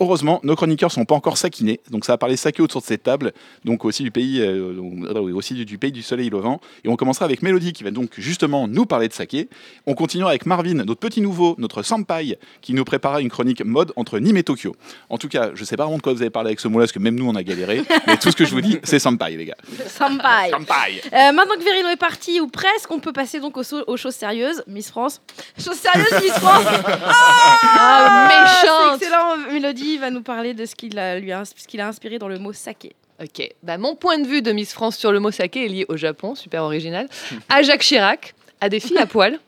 Heureusement, nos chroniqueurs sont pas encore saquinés, donc ça va parler saké autour de cette table, donc aussi du pays, euh, donc, euh, oui, aussi du, du pays du soleil levant. Et on commencera avec Mélodie qui va donc justement nous parler de saké. On continuera avec Marvin, notre petit nouveau, notre senpai, qui nous préparera une chronique mode entre Nîmes et Tokyo. En tout cas, je sais pas vraiment de quoi vous avez parlé avec ce mot-là, parce que même nous on a galéré, mais tout ce que je vous dis, c'est senpai, les gars. Senpai. Senpai. Euh, maintenant que Verino est parti, ou presque, on peut passer donc aux, so- aux choses sérieuses. Miss France. Choses sérieuses, Miss France. Ah, méchante. C'est excellent. Mélodie va nous parler de ce qu'il a, lui a, ce qu'il a inspiré dans le mot saké. Ok, bah, mon point de vue de Miss France sur le mot saké est lié au Japon, super original, à Jacques Chirac, à des filles à poil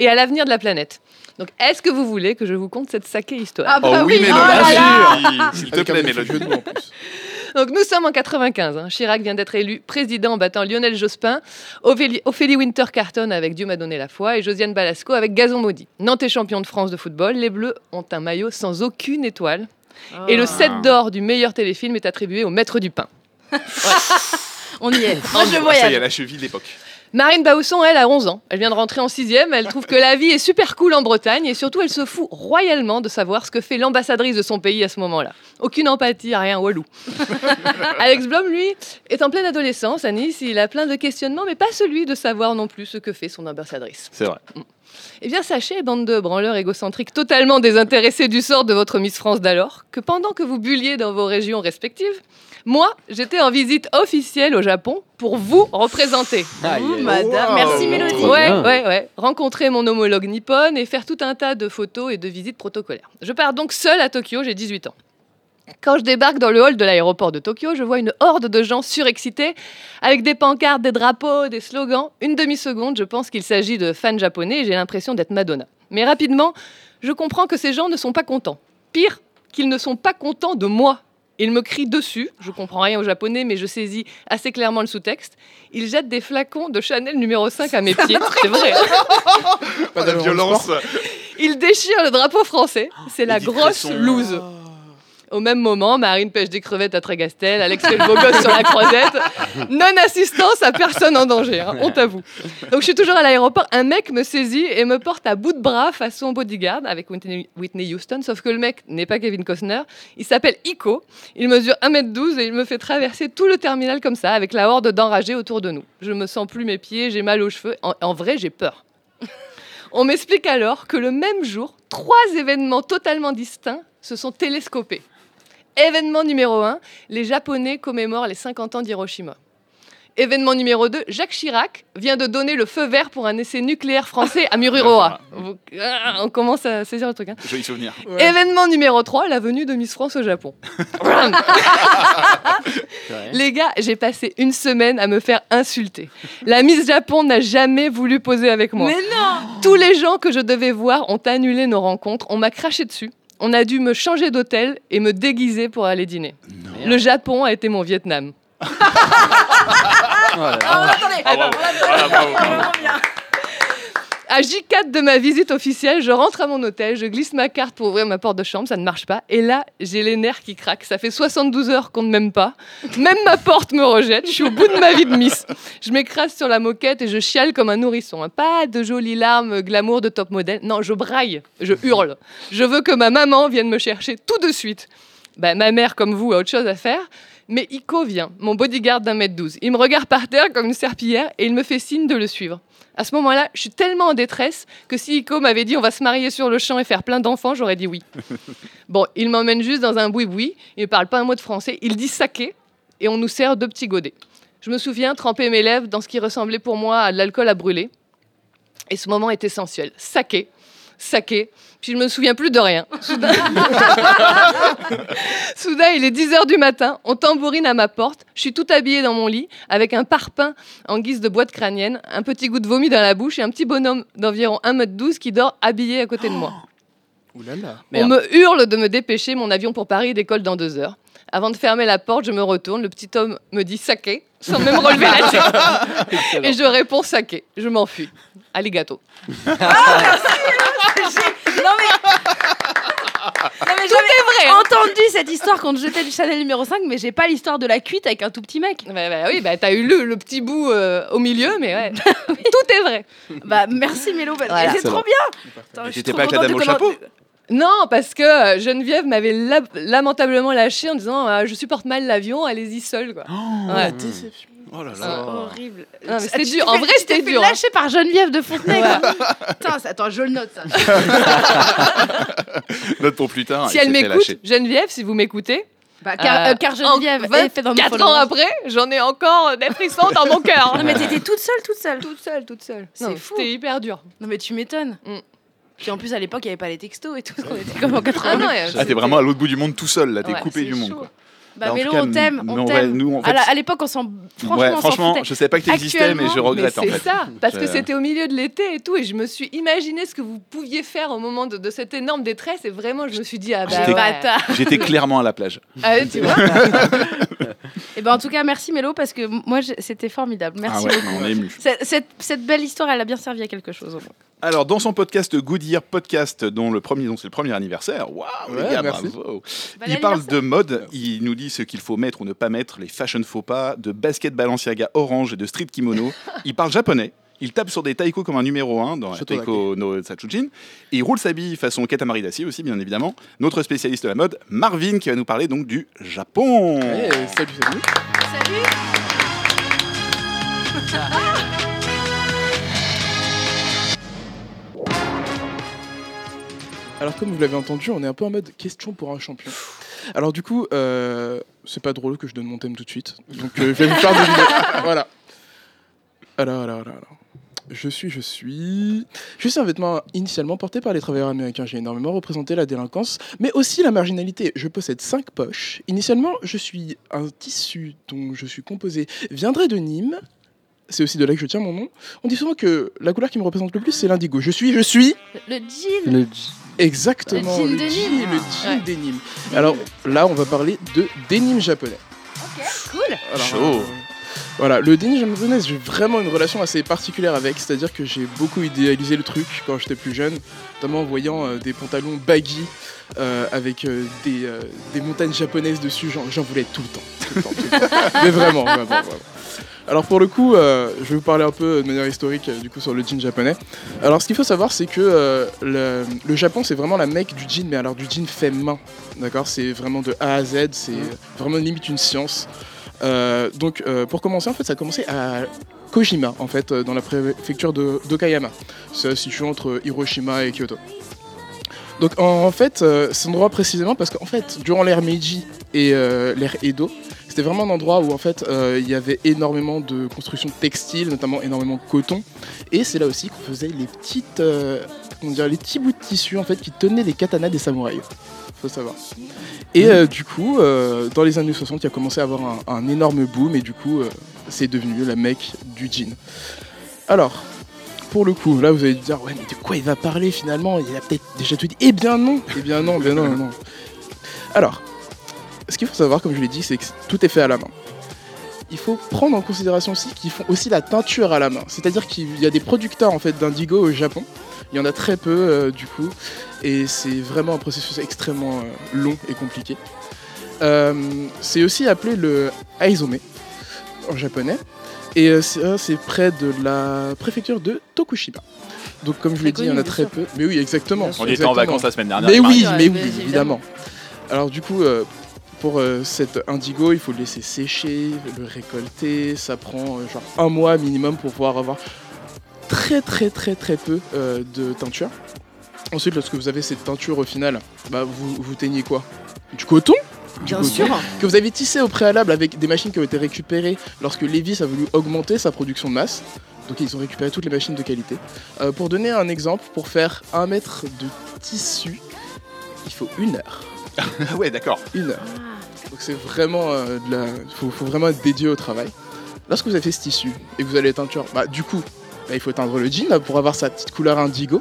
et à l'avenir de la planète. Donc, est-ce que vous voulez que je vous conte cette saké histoire? Ah bah Oh oui, oui, Mélodie, oh là là. s'il te plaît, magnifique Mélodie. jeu de mots, en plus. Donc nous sommes en 95. hein. Chirac vient d'être élu président en battant Lionel Jospin, Ophélie, Ophélie Winter Carton avec Dieu m'a donné la foi et Josiane Balasco avec Gazon maudit. Nantes est champion de France de football. Les Bleus ont un maillot sans aucune étoile. Et le 7 d'or du meilleur téléfilm est attribué au maître du pain. On y est. Moi, je Ça y est, voyage. la cheville de l'époque. Marine Bausson, elle, a 11 ans. Elle vient de rentrer en sixième. Elle trouve que la vie est super cool en Bretagne et surtout, elle se fout royalement de savoir ce que fait l'ambassadrice de son pays à ce moment-là. Aucune empathie, rien, walou. Alex Blom, lui, est en pleine adolescence à Nice. Il a plein de questionnements, mais pas celui de savoir non plus ce que fait son ambassadrice. C'est vrai. Eh bien, sachez, bande de branleurs égocentriques totalement désintéressés du sort de votre Miss France d'alors, que pendant que vous bulliez dans vos régions respectives, moi, j'étais en visite officielle au Japon pour vous représenter. Madame. Merci, Mélodie. Ouais, ouais, ouais. Rencontrer mon homologue nippon et faire tout un tas de photos et de visites protocolaires. Je pars donc seule à Tokyo, j'ai 18 ans. Quand je débarque dans le hall de l'aéroport de Tokyo, je vois une horde de gens surexcités, avec des pancartes, des drapeaux, des slogans. Une demi-seconde, je pense qu'il s'agit de fans japonais et j'ai l'impression d'être Madonna. Mais rapidement, je comprends que ces gens ne sont pas contents. Pire, qu'ils ne sont pas contents de moi. Ils me crient dessus, je comprends rien au japonais, mais je saisis assez clairement le sous-texte. Ils jettent des flacons de Chanel numéro 5 à mes pieds, c'est vrai. Pas de violence. Ils déchirent le drapeau français, c'est la grosse loose. Au même moment, Marine pêche des crevettes à Trégastel, Alex fait le beau gosse sur la croisette. Non-assistance à personne en danger, hein, on t'avoue. Donc je suis toujours à l'aéroport, un mec me saisit et me porte à bout de bras face son bodyguard avec Whitney Houston, sauf que le mec n'est pas Kevin Costner, il s'appelle Iko, il mesure 1m12 et il me fait traverser tout le terminal comme ça, avec la horde d'enragés autour de nous. Je me sens plus mes pieds, j'ai mal aux cheveux, en vrai j'ai peur. On m'explique alors que le même jour, trois événements totalement distincts se sont télescopés. Événement numéro 1, les Japonais commémorent les 50 ans d'Hiroshima. Événement numéro 2, Jacques Chirac vient de donner le feu vert pour un essai nucléaire français à Mururoa. Vous- Ah, On commence à saisir le truc. hein. Joli souvenir. Événement numéro 3, la venue de Miss France au Japon. Les gars, j'ai passé une semaine à me faire insulter. La Miss Japon n'a jamais voulu poser avec moi. Mais non Tous les gens que je devais voir ont annulé nos rencontres. On m'a craché dessus. On a dû me changer d'hôtel et me déguiser pour aller dîner. Le Japon a été mon Vietnam. Ah, attendez, Ah, bah, voilà, bravo, vraiment bien. À J4 de ma visite officielle, je rentre à mon hôtel, je glisse ma carte pour ouvrir ma porte de chambre, ça ne marche pas. Et là, j'ai les nerfs qui craquent. Ça fait 72 heures qu'on ne m'aime pas. Même ma porte me rejette. Je suis au bout de ma vie de miss. Je m'écrase sur la moquette et je chiale comme un nourrisson. Pas de jolies larmes glamour de top modèle. Non, je braille, je hurle. Je veux que ma maman vienne me chercher tout de suite. Bah, ma mère, comme vous, a autre chose à faire. Mais Iko vient, mon bodyguard d'un mètre douze. Il me regarde par terre comme une serpillière et il me fait signe de le suivre. À ce moment-là, je suis tellement en détresse que si Iko m'avait dit on va se marier sur le champ et faire plein d'enfants, j'aurais dit oui. Bon, il m'emmène juste dans un boui-boui, il ne parle pas un mot de français, il dit saké et on nous sert deux petits godets. Je me souviens tremper mes lèvres dans ce qui ressemblait pour moi à de l'alcool à brûler. Et ce moment est essentiel. Saké, saké. Puis je me souviens plus de rien. Soudain, Soudain, il est 10h du matin, on tambourine à ma porte, je suis tout habillée dans mon lit, avec un parpaing en guise de boîte crânienne, un petit goût de vomi dans la bouche et un petit bonhomme d'environ 1m12 qui dort habillé à côté de moi. Ouh là là. On me hurle de me dépêcher, mon avion pour Paris décolle dans deux heures. Avant de fermer la porte, je me retourne, le petit homme me dit saké, sans même relever la tête. Et je réponds saké, je m'enfuis. Alligato. Non mais. Non, mais Tout j'avais est vrai, hein. entendu cette histoire quand je jetais du Chanel numéro 5, mais j'ai pas l'histoire de la cuite avec un tout petit mec. Bah, bah oui, bah, t'as eu le, le petit bout euh, au milieu, mais ouais. Tout est vrai. Bah merci Mélo, parce que Voilà. c'est trop bien. Attends, trop pas avec la dame au chapeau Non, parce que euh, Geneviève m'avait la- lamentablement lâché en disant ah, Je supporte mal l'avion, allez-y seule. Quoi. Ouais. déception. Oh là C'est là. horrible. Non, mais c'était dur. En vrai, c'était dur, hein. lâcher par Geneviève de Fontenay. Putain, ça- attends, je le note ça. Note pour plus tard. si elle m'écoute. Geneviève, si vous m'écoutez. Bah, car, euh, car Geneviève en est fait dans nos 24 ans après, j'en ai encore des frissons dans mon cœur. Non mais t'étais toute seule, toute seule. toute seule, toute seule. C'est fou. C'était hyper dur. Non mais tu m'étonnes. Mm. Puis en plus à l'époque il y avait pas les textos et tout. On était comme en Ah 80. non, euh, Ah, t'es vraiment à l'autre bout du monde tout seul, là, t'es Ouais, coupé du monde. Quoi. Bah Bah, en Mélo, cas, on t'aime, mais on en t'aime. nous, en À fait, la- À l'époque on s'en franchement, ouais, on franchement, foutait. je savais pas que t'existais, mais je regrette en Mais fait. c'est ça, parce que c'était au milieu de l'été et tout, et je me suis imaginé ce que vous pouviez faire au moment de, de cette énorme détresse, et vraiment, je me suis dit, ah bah J'étais- ouais. Bâtard. J'étais clairement à la plage. Ah tu vois Et ben en tout cas merci Mélo parce que moi c'était formidable. Merci Ah ouais, beaucoup. on est ému. Cette, cette- cette belle histoire elle a bien servi à quelque chose. au moins. Alors, dans son podcast Goodyear Podcast, dont le premier, c'est le premier anniversaire, waouh, Ouais, merci. bravo. Bon il parle de mode, il nous dit ce qu'il faut mettre ou ne pas mettre, les fashion faux pas, de basket Balenciaga orange et de street kimono. il parle japonais. Il tape sur des taiko comme un numéro 1 dans la Taiko no Satsujin. Et il roule sa bille façon Katamari Damacy aussi, bien évidemment. Notre spécialiste de la mode, Marvin, qui va nous parler donc du Japon. Ouais, salut, salut. Alors comme vous l'avez entendu, on est un peu en mode question pour un champion. Alors du coup, euh, c'est pas drôle que je donne mon thème tout de suite. Donc euh, je vais vous faire deviner. voilà. Alors, alors, alors, alors. je suis, je suis. Je suis un vêtement initialement porté par les travailleurs américains. J'ai énormément représenté la délinquance, mais aussi la marginalité. Je possède cinq poches. Initialement, je suis un tissu dont je suis composé viendrait de Nîmes. C'est aussi de là que je tiens mon nom. On dit souvent que la couleur qui me représente le plus, c'est l'indigo. Je suis, je suis. Le jean. Exactement, Le jean le de jean, Nîmes. le jean Ouais. des Nîmes. Alors là, on va parler de denim japonais. Cool. Alors, Chaud. euh, voilà, le denim japonais, j'ai vraiment une relation assez particulière avec, c'est-à-dire que j'ai beaucoup idéalisé le truc quand j'étais plus jeune, notamment en voyant euh, des pantalons baggy euh, avec euh, des, euh, des montagnes japonaises dessus, j'en, j'en voulais tout le temps. tout le temps, tout le temps. Mais vraiment, vraiment, vraiment. Alors pour le coup, euh, je vais vous parler un peu de manière historique euh, du coup sur le jean japonais. Alors ce qu'il faut savoir, c'est que euh, le, le Japon, c'est vraiment la mecque du jean, mais alors du jean fait main. D'accord? C'est vraiment de A à Z, c'est vraiment limite une science. Donc pour commencer, en fait, ça a commencé à Kojima, en fait, dans la préfecture de d'Okayama. C'est situé entre Hiroshima et Kyoto. Donc en, en fait, c'est un endroit précisément parce qu'en fait, durant l'ère Meiji et l'ère Edo, c'était vraiment un endroit où en fait euh, il y avait énormément de construction textile, notamment énormément de coton. Et c'est là aussi qu'on faisait les petites, euh, comment dire, les petits bouts de tissu en fait qui tenaient les katanas des samouraïs. Faut savoir. Et euh, du coup, dans les années 60, il a commencé à avoir un, un énorme boom et du coup, c'est devenu la mecque du jean. Alors, pour le coup, là vous allez dire, ouais, mais de quoi il va parler finalement? Il a peut-être déjà tout dit. Eh bien non Eh bien non, bien non, non, non. Alors, ce qu'il faut savoir, comme je l'ai dit, c'est que tout est fait à la main. Il faut prendre en considération aussi qu'ils font aussi la teinture à la main. C'est-à-dire qu'il y a des producteurs en fait d'indigo au Japon. Il y en a très peu euh, du coup, et c'est vraiment un processus extrêmement euh, long et compliqué. Euh, c'est aussi appelé le aizome en japonais, et euh, c'est près de la préfecture de Tokushima. Donc comme je l'ai dit, il y en a très peu. Mais oui, exactement. On y était en vacances la semaine dernière, Mais oui, mais oui, évidemment. Alors du coup, euh, pour euh, cet indigo, il faut le laisser sécher, le récolter. Ça prend euh, genre un mois minimum pour pouvoir avoir très très très très peu euh, de teinture. Ensuite, lorsque vous avez cette teinture au final, bah, vous, vous teignez quoi? Du coton? Du Bien coton sûr. Que vous avez tissé au préalable avec des machines qui ont été récupérées lorsque Levis a voulu augmenter sa production de masse. Donc ils ont récupéré toutes les machines de qualité. Pour donner un exemple, pour faire un mètre de tissu, il faut une heure. Ouais, d'accord. Une heure. Donc c'est vraiment euh, de la... faut, vraiment être dédié au travail. Lorsque vous avez fait ce tissu et que vous allez teinture, bah du coup, bah, il faut teindre le jean pour avoir sa petite couleur indigo.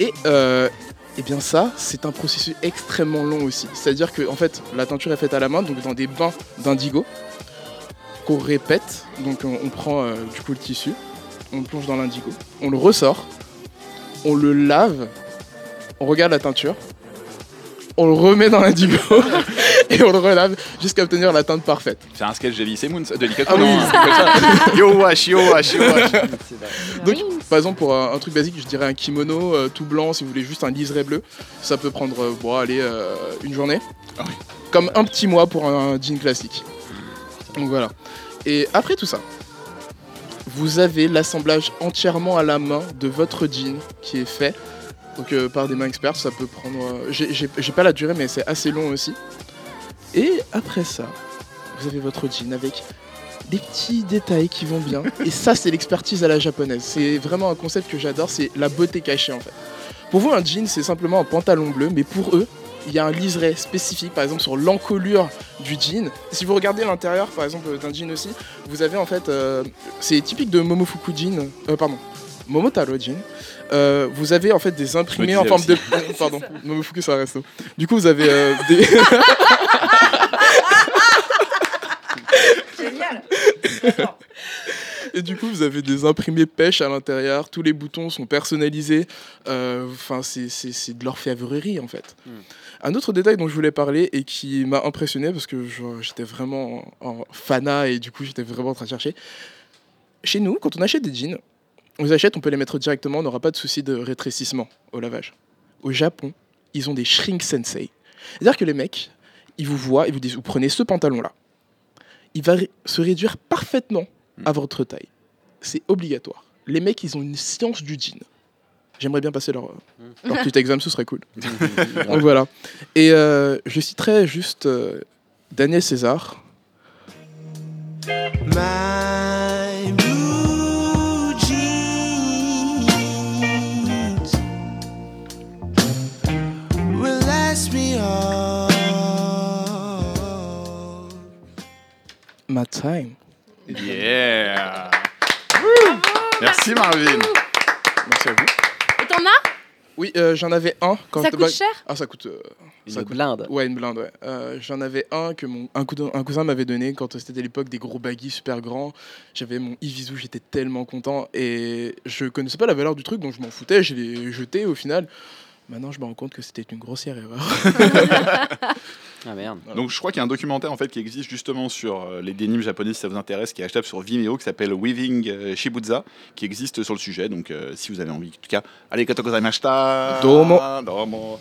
Et euh, eh bien ça, c'est un processus extrêmement long aussi. C'est-à-dire que en fait, la teinture est faite à la main, donc dans des bains d'indigo qu'on répète. Donc on, on prend euh, du coup le tissu, on le plonge dans l'indigo, on le ressort, on le lave, on regarde la teinture, on le remet dans l'indigo et on le relave jusqu'à obtenir la teinte parfaite. C'est un sketch d'Elise Moon, de Ah oui, non, c'est comme ça. Yo wash, yo wash, yo wash. Donc, par exemple, pour un, un truc basique, je dirais un kimono euh, tout blanc, si vous voulez juste un liseré bleu, ça peut prendre, euh, bon, allez, euh, une journée. Comme un petit mois pour un jean classique. Donc voilà. Et après tout ça, vous avez l'assemblage entièrement à la main de votre jean qui est fait. Donc euh, par des mains expertes, ça peut prendre. euh, j'ai- pas la durée, mais c'est assez long aussi. Et après ça, vous avez votre jean avec des petits détails qui vont bien. Et ça, c'est l'expertise à la japonaise. C'est vraiment un concept que j'adore, c'est la beauté cachée en fait. Pour vous, un jean, c'est simplement un pantalon bleu, mais pour eux, il y a un liseré spécifique, par exemple sur l'encolure du jean. Si vous regardez l'intérieur, par exemple, d'un jean aussi, vous avez en fait, euh, c'est typique de Momofuku jean, euh, pardon, Momotaro jean. Euh, vous avez en fait des imprimés en forme aussi. de, pardon, Momofuku c'est un resto. Du coup, vous avez euh, des Génial. Et du coup, vous avez des imprimés pêche à l'intérieur, tous les boutons sont personnalisés. Euh, Enfin, c'est- c'est c'est de l'orfèvrerie en fait. Un autre détail dont je voulais parler et qui m'a impressionné parce que j'étais vraiment en, en fanat et du coup, j'étais vraiment en train de chercher. Chez nous, quand on achète des jeans, on les achète, on peut les mettre directement, on n'aura pas de souci de rétrécissement au lavage. Au Japon, ils ont des shrink sensei. C'est-à-dire que les mecs, ils vous voient, ils vous disent, vous prenez ce pantalon-là. Il va se réduire parfaitement à votre taille. C'est obligatoire. Les mecs, ils ont une science du jean. J'aimerais bien passer leur, euh, leur petit examen, ce serait cool. Donc voilà. Et euh, je citerai juste euh, Daniel César. Time. Yeah Merci Marvin. Merci à vous. Et t'en as? Oui, euh, j'en avais un. Quand Ça bah, coûte cher? Ah, ça coûte. euh, Une ça coûte- blinde. Ouais, une blinde, ouais. Euh, j'en avais un que mon un, cousin- un cousin m'avait donné quand c'était à l'époque des gros baggy super grands. J'avais mon Ivizu, j'étais tellement content et je connaissais pas la valeur du truc donc je m'en foutais, je l'ai jeté au final. Maintenant, je me rends compte que c'était une grossière erreur. Ah merde. Donc je crois qu'il y a un documentaire en fait qui existe justement sur euh, les dénimes japonais si ça vous intéresse, qui est achetable sur Vimeo, qui s'appelle Weaving euh, Shibuza, qui existe sur le sujet. Donc euh, si vous avez envie, en tout cas, allez kata gozaimashita. Domo. Domo.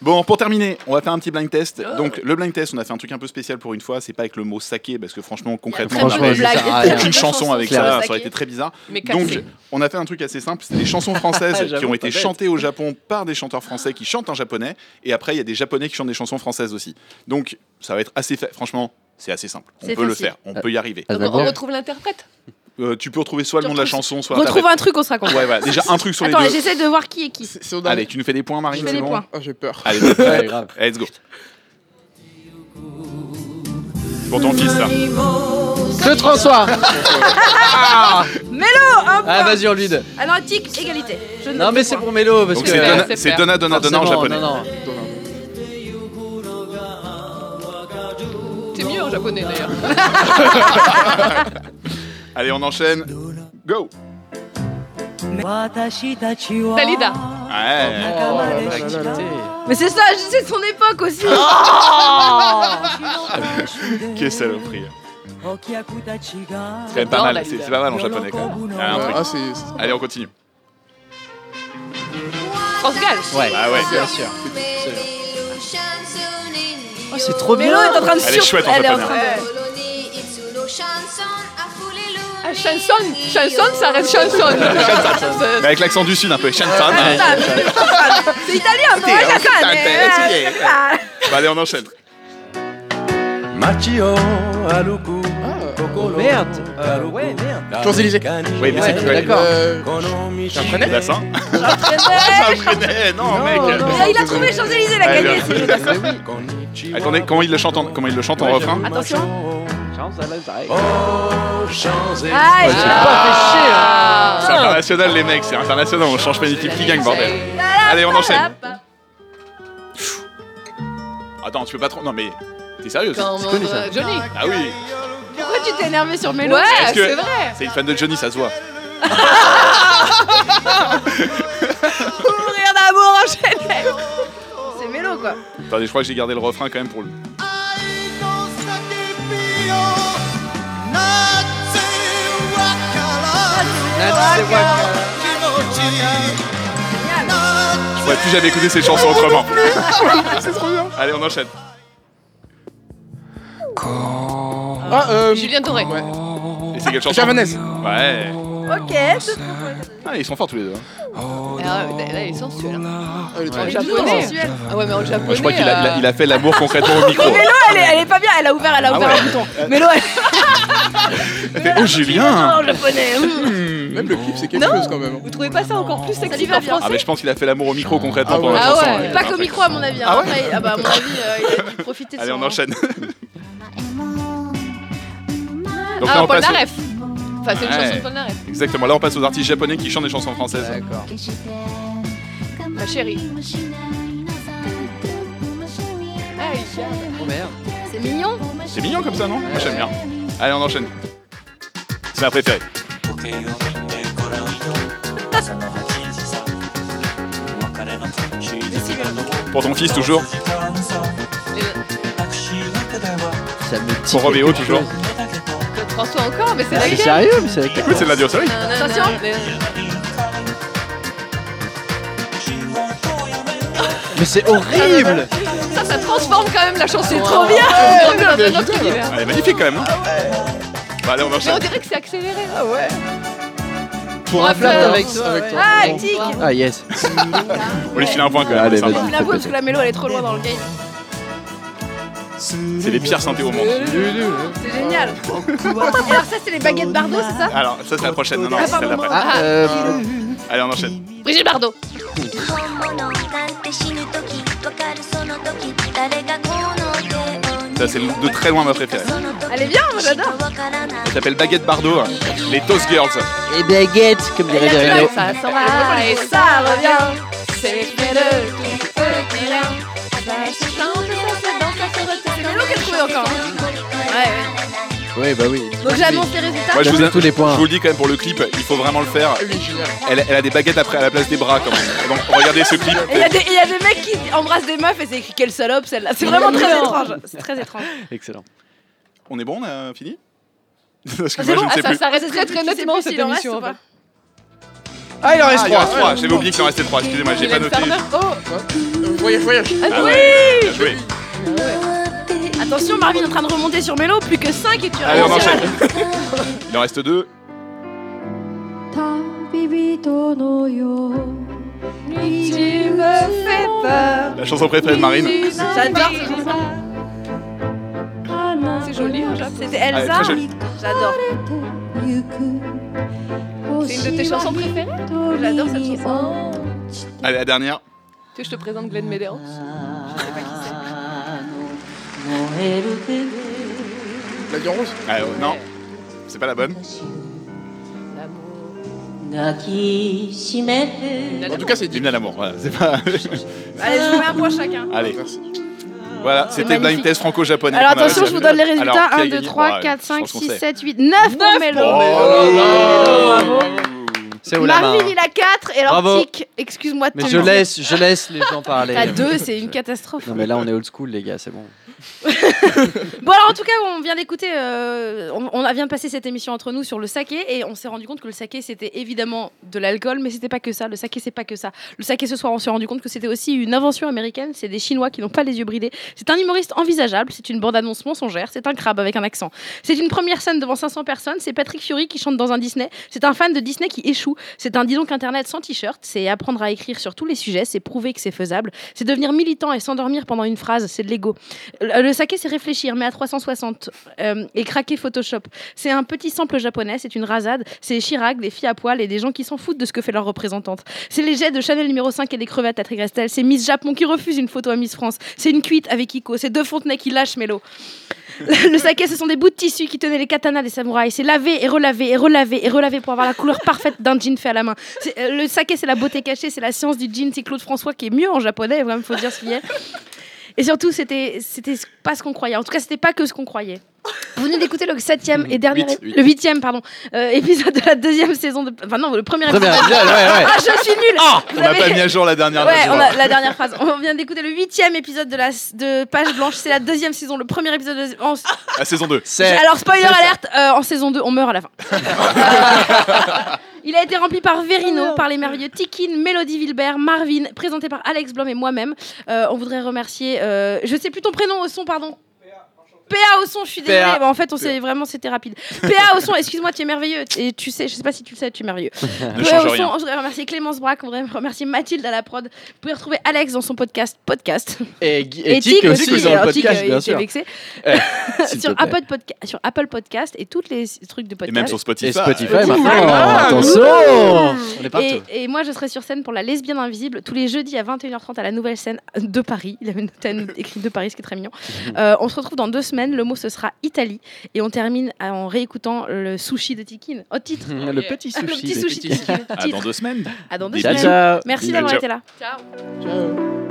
Bon, pour terminer, on va faire un petit blind test. Donc le blind test, on a fait un truc un peu spécial pour une fois. C'est pas avec le mot saké parce que franchement, concrètement, on peu de aurait blagues. aucune chanson avec ça, ça aurait été très bizarre. Mais Donc on a fait un truc assez simple. C'est des chansons françaises qui ont été chantées au Japon par des chanteurs français qui chantent en japonais. Et après, il y a des japonais qui chantent des chansons françaises aussi. Donc ça va être assez franchement. C'est assez simple. On peut le faire. On peut y arriver. On retrouve l'interprète. Euh, tu peux retrouver soit le nom de la chanson, soit Retrouve un truc, on sera content. Ouais, voilà. Déjà un truc sur Attends, les deux. j'essaie de voir qui est qui. C'est au Allez, tu nous fais des points, Marine, Je fais c'est des bon points. Ah, j'ai peur. Allez, Ouais, grave. let's go. Pour ton fils, là. Je François Mélo un point. Ah, vas-y, on lui donne. Alors, tic, égalité. Je ne Non, mais c'est pour Mélo. Parce Donc que c'est Ouais, Donna, c'est c'est fair. Donna, Donna, Donna en Forcément, japonais. Non, non. C'est mieux en japonais d'ailleurs. Allez, on enchaîne. Go Dalida. Ouais. Oh. Mais c'est ça, c'est de son époque aussi. Quelle saloperie. C'est quand même pas mal. Dalida. C'est pas mal en japonais quand même. Il y a un truc. Ah, c'est. c'est- Allez, on continue. France Gall. Ouais, Ah ouais. bien sûr. Oh, c'est trop Mélo bien. est en train de Elle est sur- chouette en Elle est en japonais. train de- Ah, chanson. Chanson, ça reste chanson. Mais avec l'accent du sud un peu. Shantan. C'est italien, non ouais, ça, mais- Ah. Bah, allez, on enchaîne. Oh, merde. Euh, ouais, merde. Champs-Élysées. Oui, mais c'est Ouais, plus ouais. d'accord. Euh, J'apprenais Dassin. J'entraînais. Non, mec. Il a trouvé Champs-Élysées, il a Allez, gagné. d'assaut. Attendez, comment il le chante en, comment il le chante en refrain Attention. Oh, Ah, j'ai pas fait chier là. C'est international, les mecs, c'est international. On change pas une équipe qui gagne, bordel. Allez, on enchaîne. Attends, tu peux pas trop. Non, mais t'es sérieux Quand C'est connu, ça. Johnny. Ah oui. Pourquoi tu t'es énervé sur Mélo Ouais, Parce que c'est vrai. C'est une fan de Johnny, ça se voit. Mourir d'amour enchaîné. C'est Mélo, quoi. Attendez, je crois que j'ai gardé le refrain quand même pour le. Je pourrais plus jamais écouter ces chansons autrement. c'est trop bien. Allez, on enchaîne. Ah, euh. Julien Doré. Ouais. Et c'est quelle chanson Javanaise. Ouais. Ok. Ah, ils sont forts tous les deux. hein. Ah ouais, là, il est sensuel. Ah, elle est trop En japonais. Ah ouais, mais en japonais. Je crois qu'il a, il euh, fait l'amour concrètement au micro. Mélo, elle est, elle est pas bien. Elle a ouvert, elle a Ah ouvert ouais. un bouton. Mélo, elle oh, Julien en japonais. Même le clip, c'est quelque chose quand même. Vous trouvez pas ça encore plus sexy qu'en bien. Ah, français mais je pense qu'il a fait l'amour au micro concrètement Ah pendant ouais. la Ah chanson. ouais. hein. Pas qu'au micro, à mon avis. hein. Ah ouais Après, ah bah, à mon avis, euh, il a dû profiter de Allez, son- on enchaîne. Donc Ah, là, on Paul passe. Enfin, c'est une Ouais. chanson de Paul Naref. Exactement, là on passe aux artistes japonais qui chantent des chansons françaises. D'accord. Ma chérie. Oh merde. C'est mignon. C'est mignon comme ça, non Moi j'aime bien. Allez, on enchaîne. C'est ma préférée. Pour ton fils toujours Ça me dit Pour Roméo quelque toujours chose. François encore, mais c'est Ah, C'est laquelle sérieux mais c'est laquelle Écoute, c'est de la Diosori. Attention. Mais c'est horrible Ça, ça transforme quand même la chanson. C'est trop hein. bien. On dans un autre univers. Elle est magnifique quand même, non? Bah, allez, on Mais on enchaîne. dirait que c'est accéléré. Ah ouais. Pour un flat fleur. avec toi. Avec toi. Ah, tic. Ah yes. On lui file un point quand même. Allez, sympa. vas-y. Je l'avoue, parce que la mélo, elle est trop loin dans le game. C'est les pires synthés au monde. C'est génial. Alors ça, c'est les baguettes Bardot, c'est ça Alors, ça, c'est la prochaine. Non, non, c'est celle d'après. Allez, on enchaîne. Brigitte Bardot. Ça, c'est de très loin ma préférée. Elle est bien, moi j'adore. Elle s'appelle Baguette Bardot, les Toast Girls. Les baguettes, comme dirait Derrière. Ça s'en va ça revient. C'est le trouvé encore. hein. Ouais, ouais. Oui, bah oui. Donc j'annonce les résultats. Moi, je, vous, Tous les points. je vous le dis quand même pour le clip, il faut vraiment le faire. Elle, elle a des baguettes après à la place des bras quand même. Donc regardez ce clip. Et il y, a des- il y a des mecs qui embrassent des meufs et c'est écrit quelle salope celle-là. C'est vraiment très étrange. C'est très étrange. Excellent. On est bon, on a fini Parce que Ah, moi, je bon, ne sais ah, plus. Ça reste Je très très nettement cette émission. Ah, il en reste Ah, il en trois. reste trois. J'avais oublié qu'il en restait trois. Excusez-moi, j'ai pas noté. Oh Voyage, voyage. Ah ouais, bien joué. Attention, Marvin est en train de remonter sur Mélo, plus que 5 et tu Allez, on remontes. enchaîne. Il en reste deux. Tu me fais peur. La chanson préférée de Marine. J'adore cette chanson. C'est joli, hein, j'avoue. C'était Ah, Elsa. très jolie. J'adore. C'est une de tes chansons préférées? J'adore cette chanson. Allez, la dernière. Tu veux que je te présente Glenn Medeiros? La Dion Rose Ah, euh, non, c'est pas la bonne. En tout cas, c'est dit. Hymne à l'amour, voilà, c'est pas. Allez, je vous mets un point chacun. Allez. Voilà, c'était Blind. Test franco-japonais. Alors attention, je vous donne les résultats. Alors, qui a 1, 2, gagné 3, Bon, 4, je 5, pense qu'on 6, sait. 7, 8, 9 pour Mélo. Oh Bravo. C'est où la main Marvin, il a 4 et alors. Tic, excuse-moi de Mais te je laisse, je laisse les gens parler. T'as 2, c'est une catastrophe. Non mais là on est old school les gars, c'est bon. Bon alors en tout cas on vient d'écouter, euh, on, on vient de passer cette émission entre nous sur le saké et on s'est rendu compte que le saké c'était évidemment de l'alcool mais c'était pas que ça, le saké c'est pas que ça. Le saké ce soir on s'est rendu compte que c'était aussi une invention américaine, c'est des Chinois qui n'ont pas les yeux bridés. C'est un humoriste envisageable, c'est une bande-annonce mensongère, c'est un crabe avec un accent. C'est une première scène devant 500 personnes, c'est Patrick Fury qui chante dans un Disney, c'est un fan de Disney qui échoue, c'est un dis internet sans t-shirt, c'est apprendre à écrire sur tous les sujets, c'est prouver que c'est faisable, c'est devenir militant et s'endormir pendant une phrase, c'est de l'ego. Le, le saké, c'est réfléchir, mais à 360 euh, et craquer Photoshop. C'est un petit sample japonais, c'est une rasade, c'est Chirac, des filles à poil et des gens qui s'en foutent de ce que fait leur représentante. C'est les jets de Chanel numéro 5 et des crevettes à Trégastel, c'est Miss Japon qui refuse une photo à Miss France, c'est une cuite avec Iko, c'est deux Fontenay qui lâchent Mélo. Le saké, ce sont des bouts de tissu qui tenaient les katanas des samouraïs. C'est laver et relaver et relaver et relaver pour avoir la couleur parfaite d'un jean fait à la main. Euh, Le saké, c'est la beauté cachée, c'est la science du jean. C'est Claude François qui est mieux en japonais, il faut dire ce qu'il a. Et surtout, c'était c'était pas ce qu'on croyait. En tout cas, c'était pas que ce qu'on croyait. Vous venez d'écouter le septième et dernier, Huit, huit. le huitième, pardon, euh, épisode de la deuxième saison de, enfin non, le premier Premier épisode. épisode, ouais, ouais. Ah, je suis nulle. Vous On n'a avez- pas mis à jour la dernière. Ouais, je on vois. a la dernière phrase. On vient d'écouter le huitième épisode de la de Page Blanche. C'est la deuxième saison, le premier épisode. De... en- La saison 2. C'est Alors spoiler alerte, euh, en saison 2, on meurt à la fin. Il a été rempli par Verino, par les merveilleux Tikin, Mélodie Wilbert, Marvin, présenté par Alex Blom et moi-même. Euh, on voudrait remercier, euh, je sais plus ton prénom au son, pardon. PA au son, je suis désolée. Bah, en fait, on s'est vraiment, c'était rapide. PA au son, excuse-moi, tu es merveilleux. Et tu sais, je sais pas si tu le sais, tu es merveilleux. Ne PA au son, rien. on voudrait remercier Clémence Braque, on voudrait remercier Mathilde à la prod. Vous pouvez retrouver Alex dans son podcast, podcast. Et, et Et Tic aussi aussi, dans le alors Tic, podcast, euh, bien sûr. vexé. Eh, sur. Apple Podca- sur Apple Podcast et tous les trucs de Et podcast. même sur Spotify. Et Spotify maintenant, Ah, attention On est Et, partout. et moi, je serai sur scène pour La Lesbienne Invisible tous les jeudis à 21h30 à la nouvelle scène de Paris. Il avait une scène écrite de Paris, ce qui est très mignon. Euh, on se retrouve dans deux semaines. Le mot, ce sera Italie. Et on termine en réécoutant le sushi de Tikin. Au titre. Le petit Ah, le sushi. petit de sushi de Tikin. À Titre. dans deux semaines. À dans deux Des semaines. Merci d'avoir été là. Ciao. Ciao.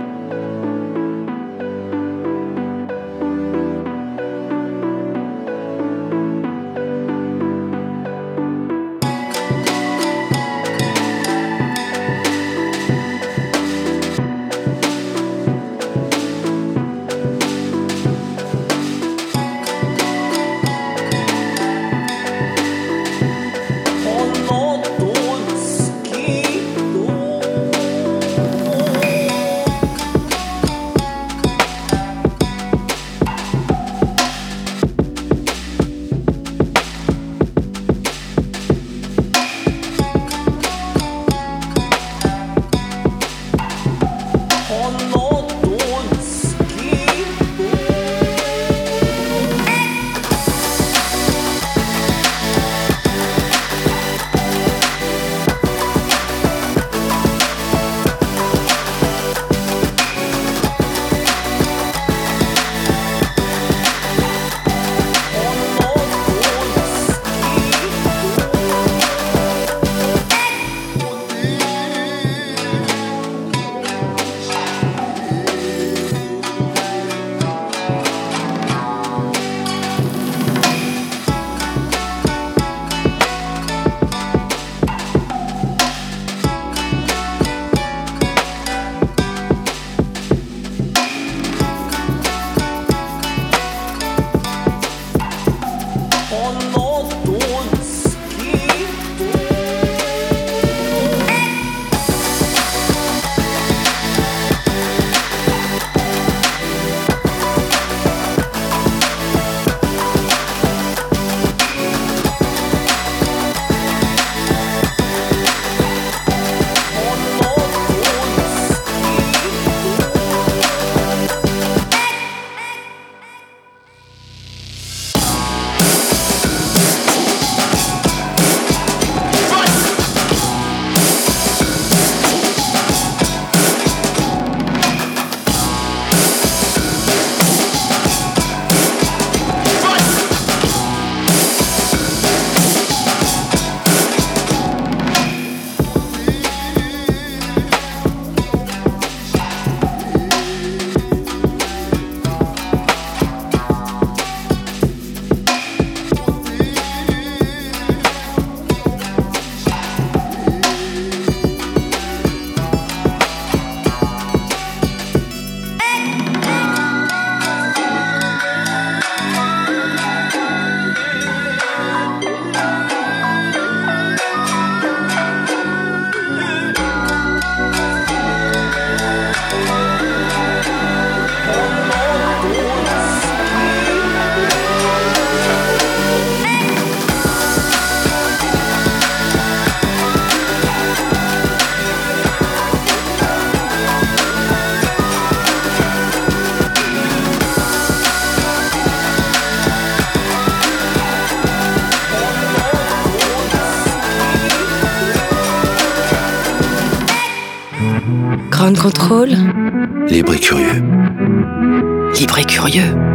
Control. Libre et curieux. Libre et curieux.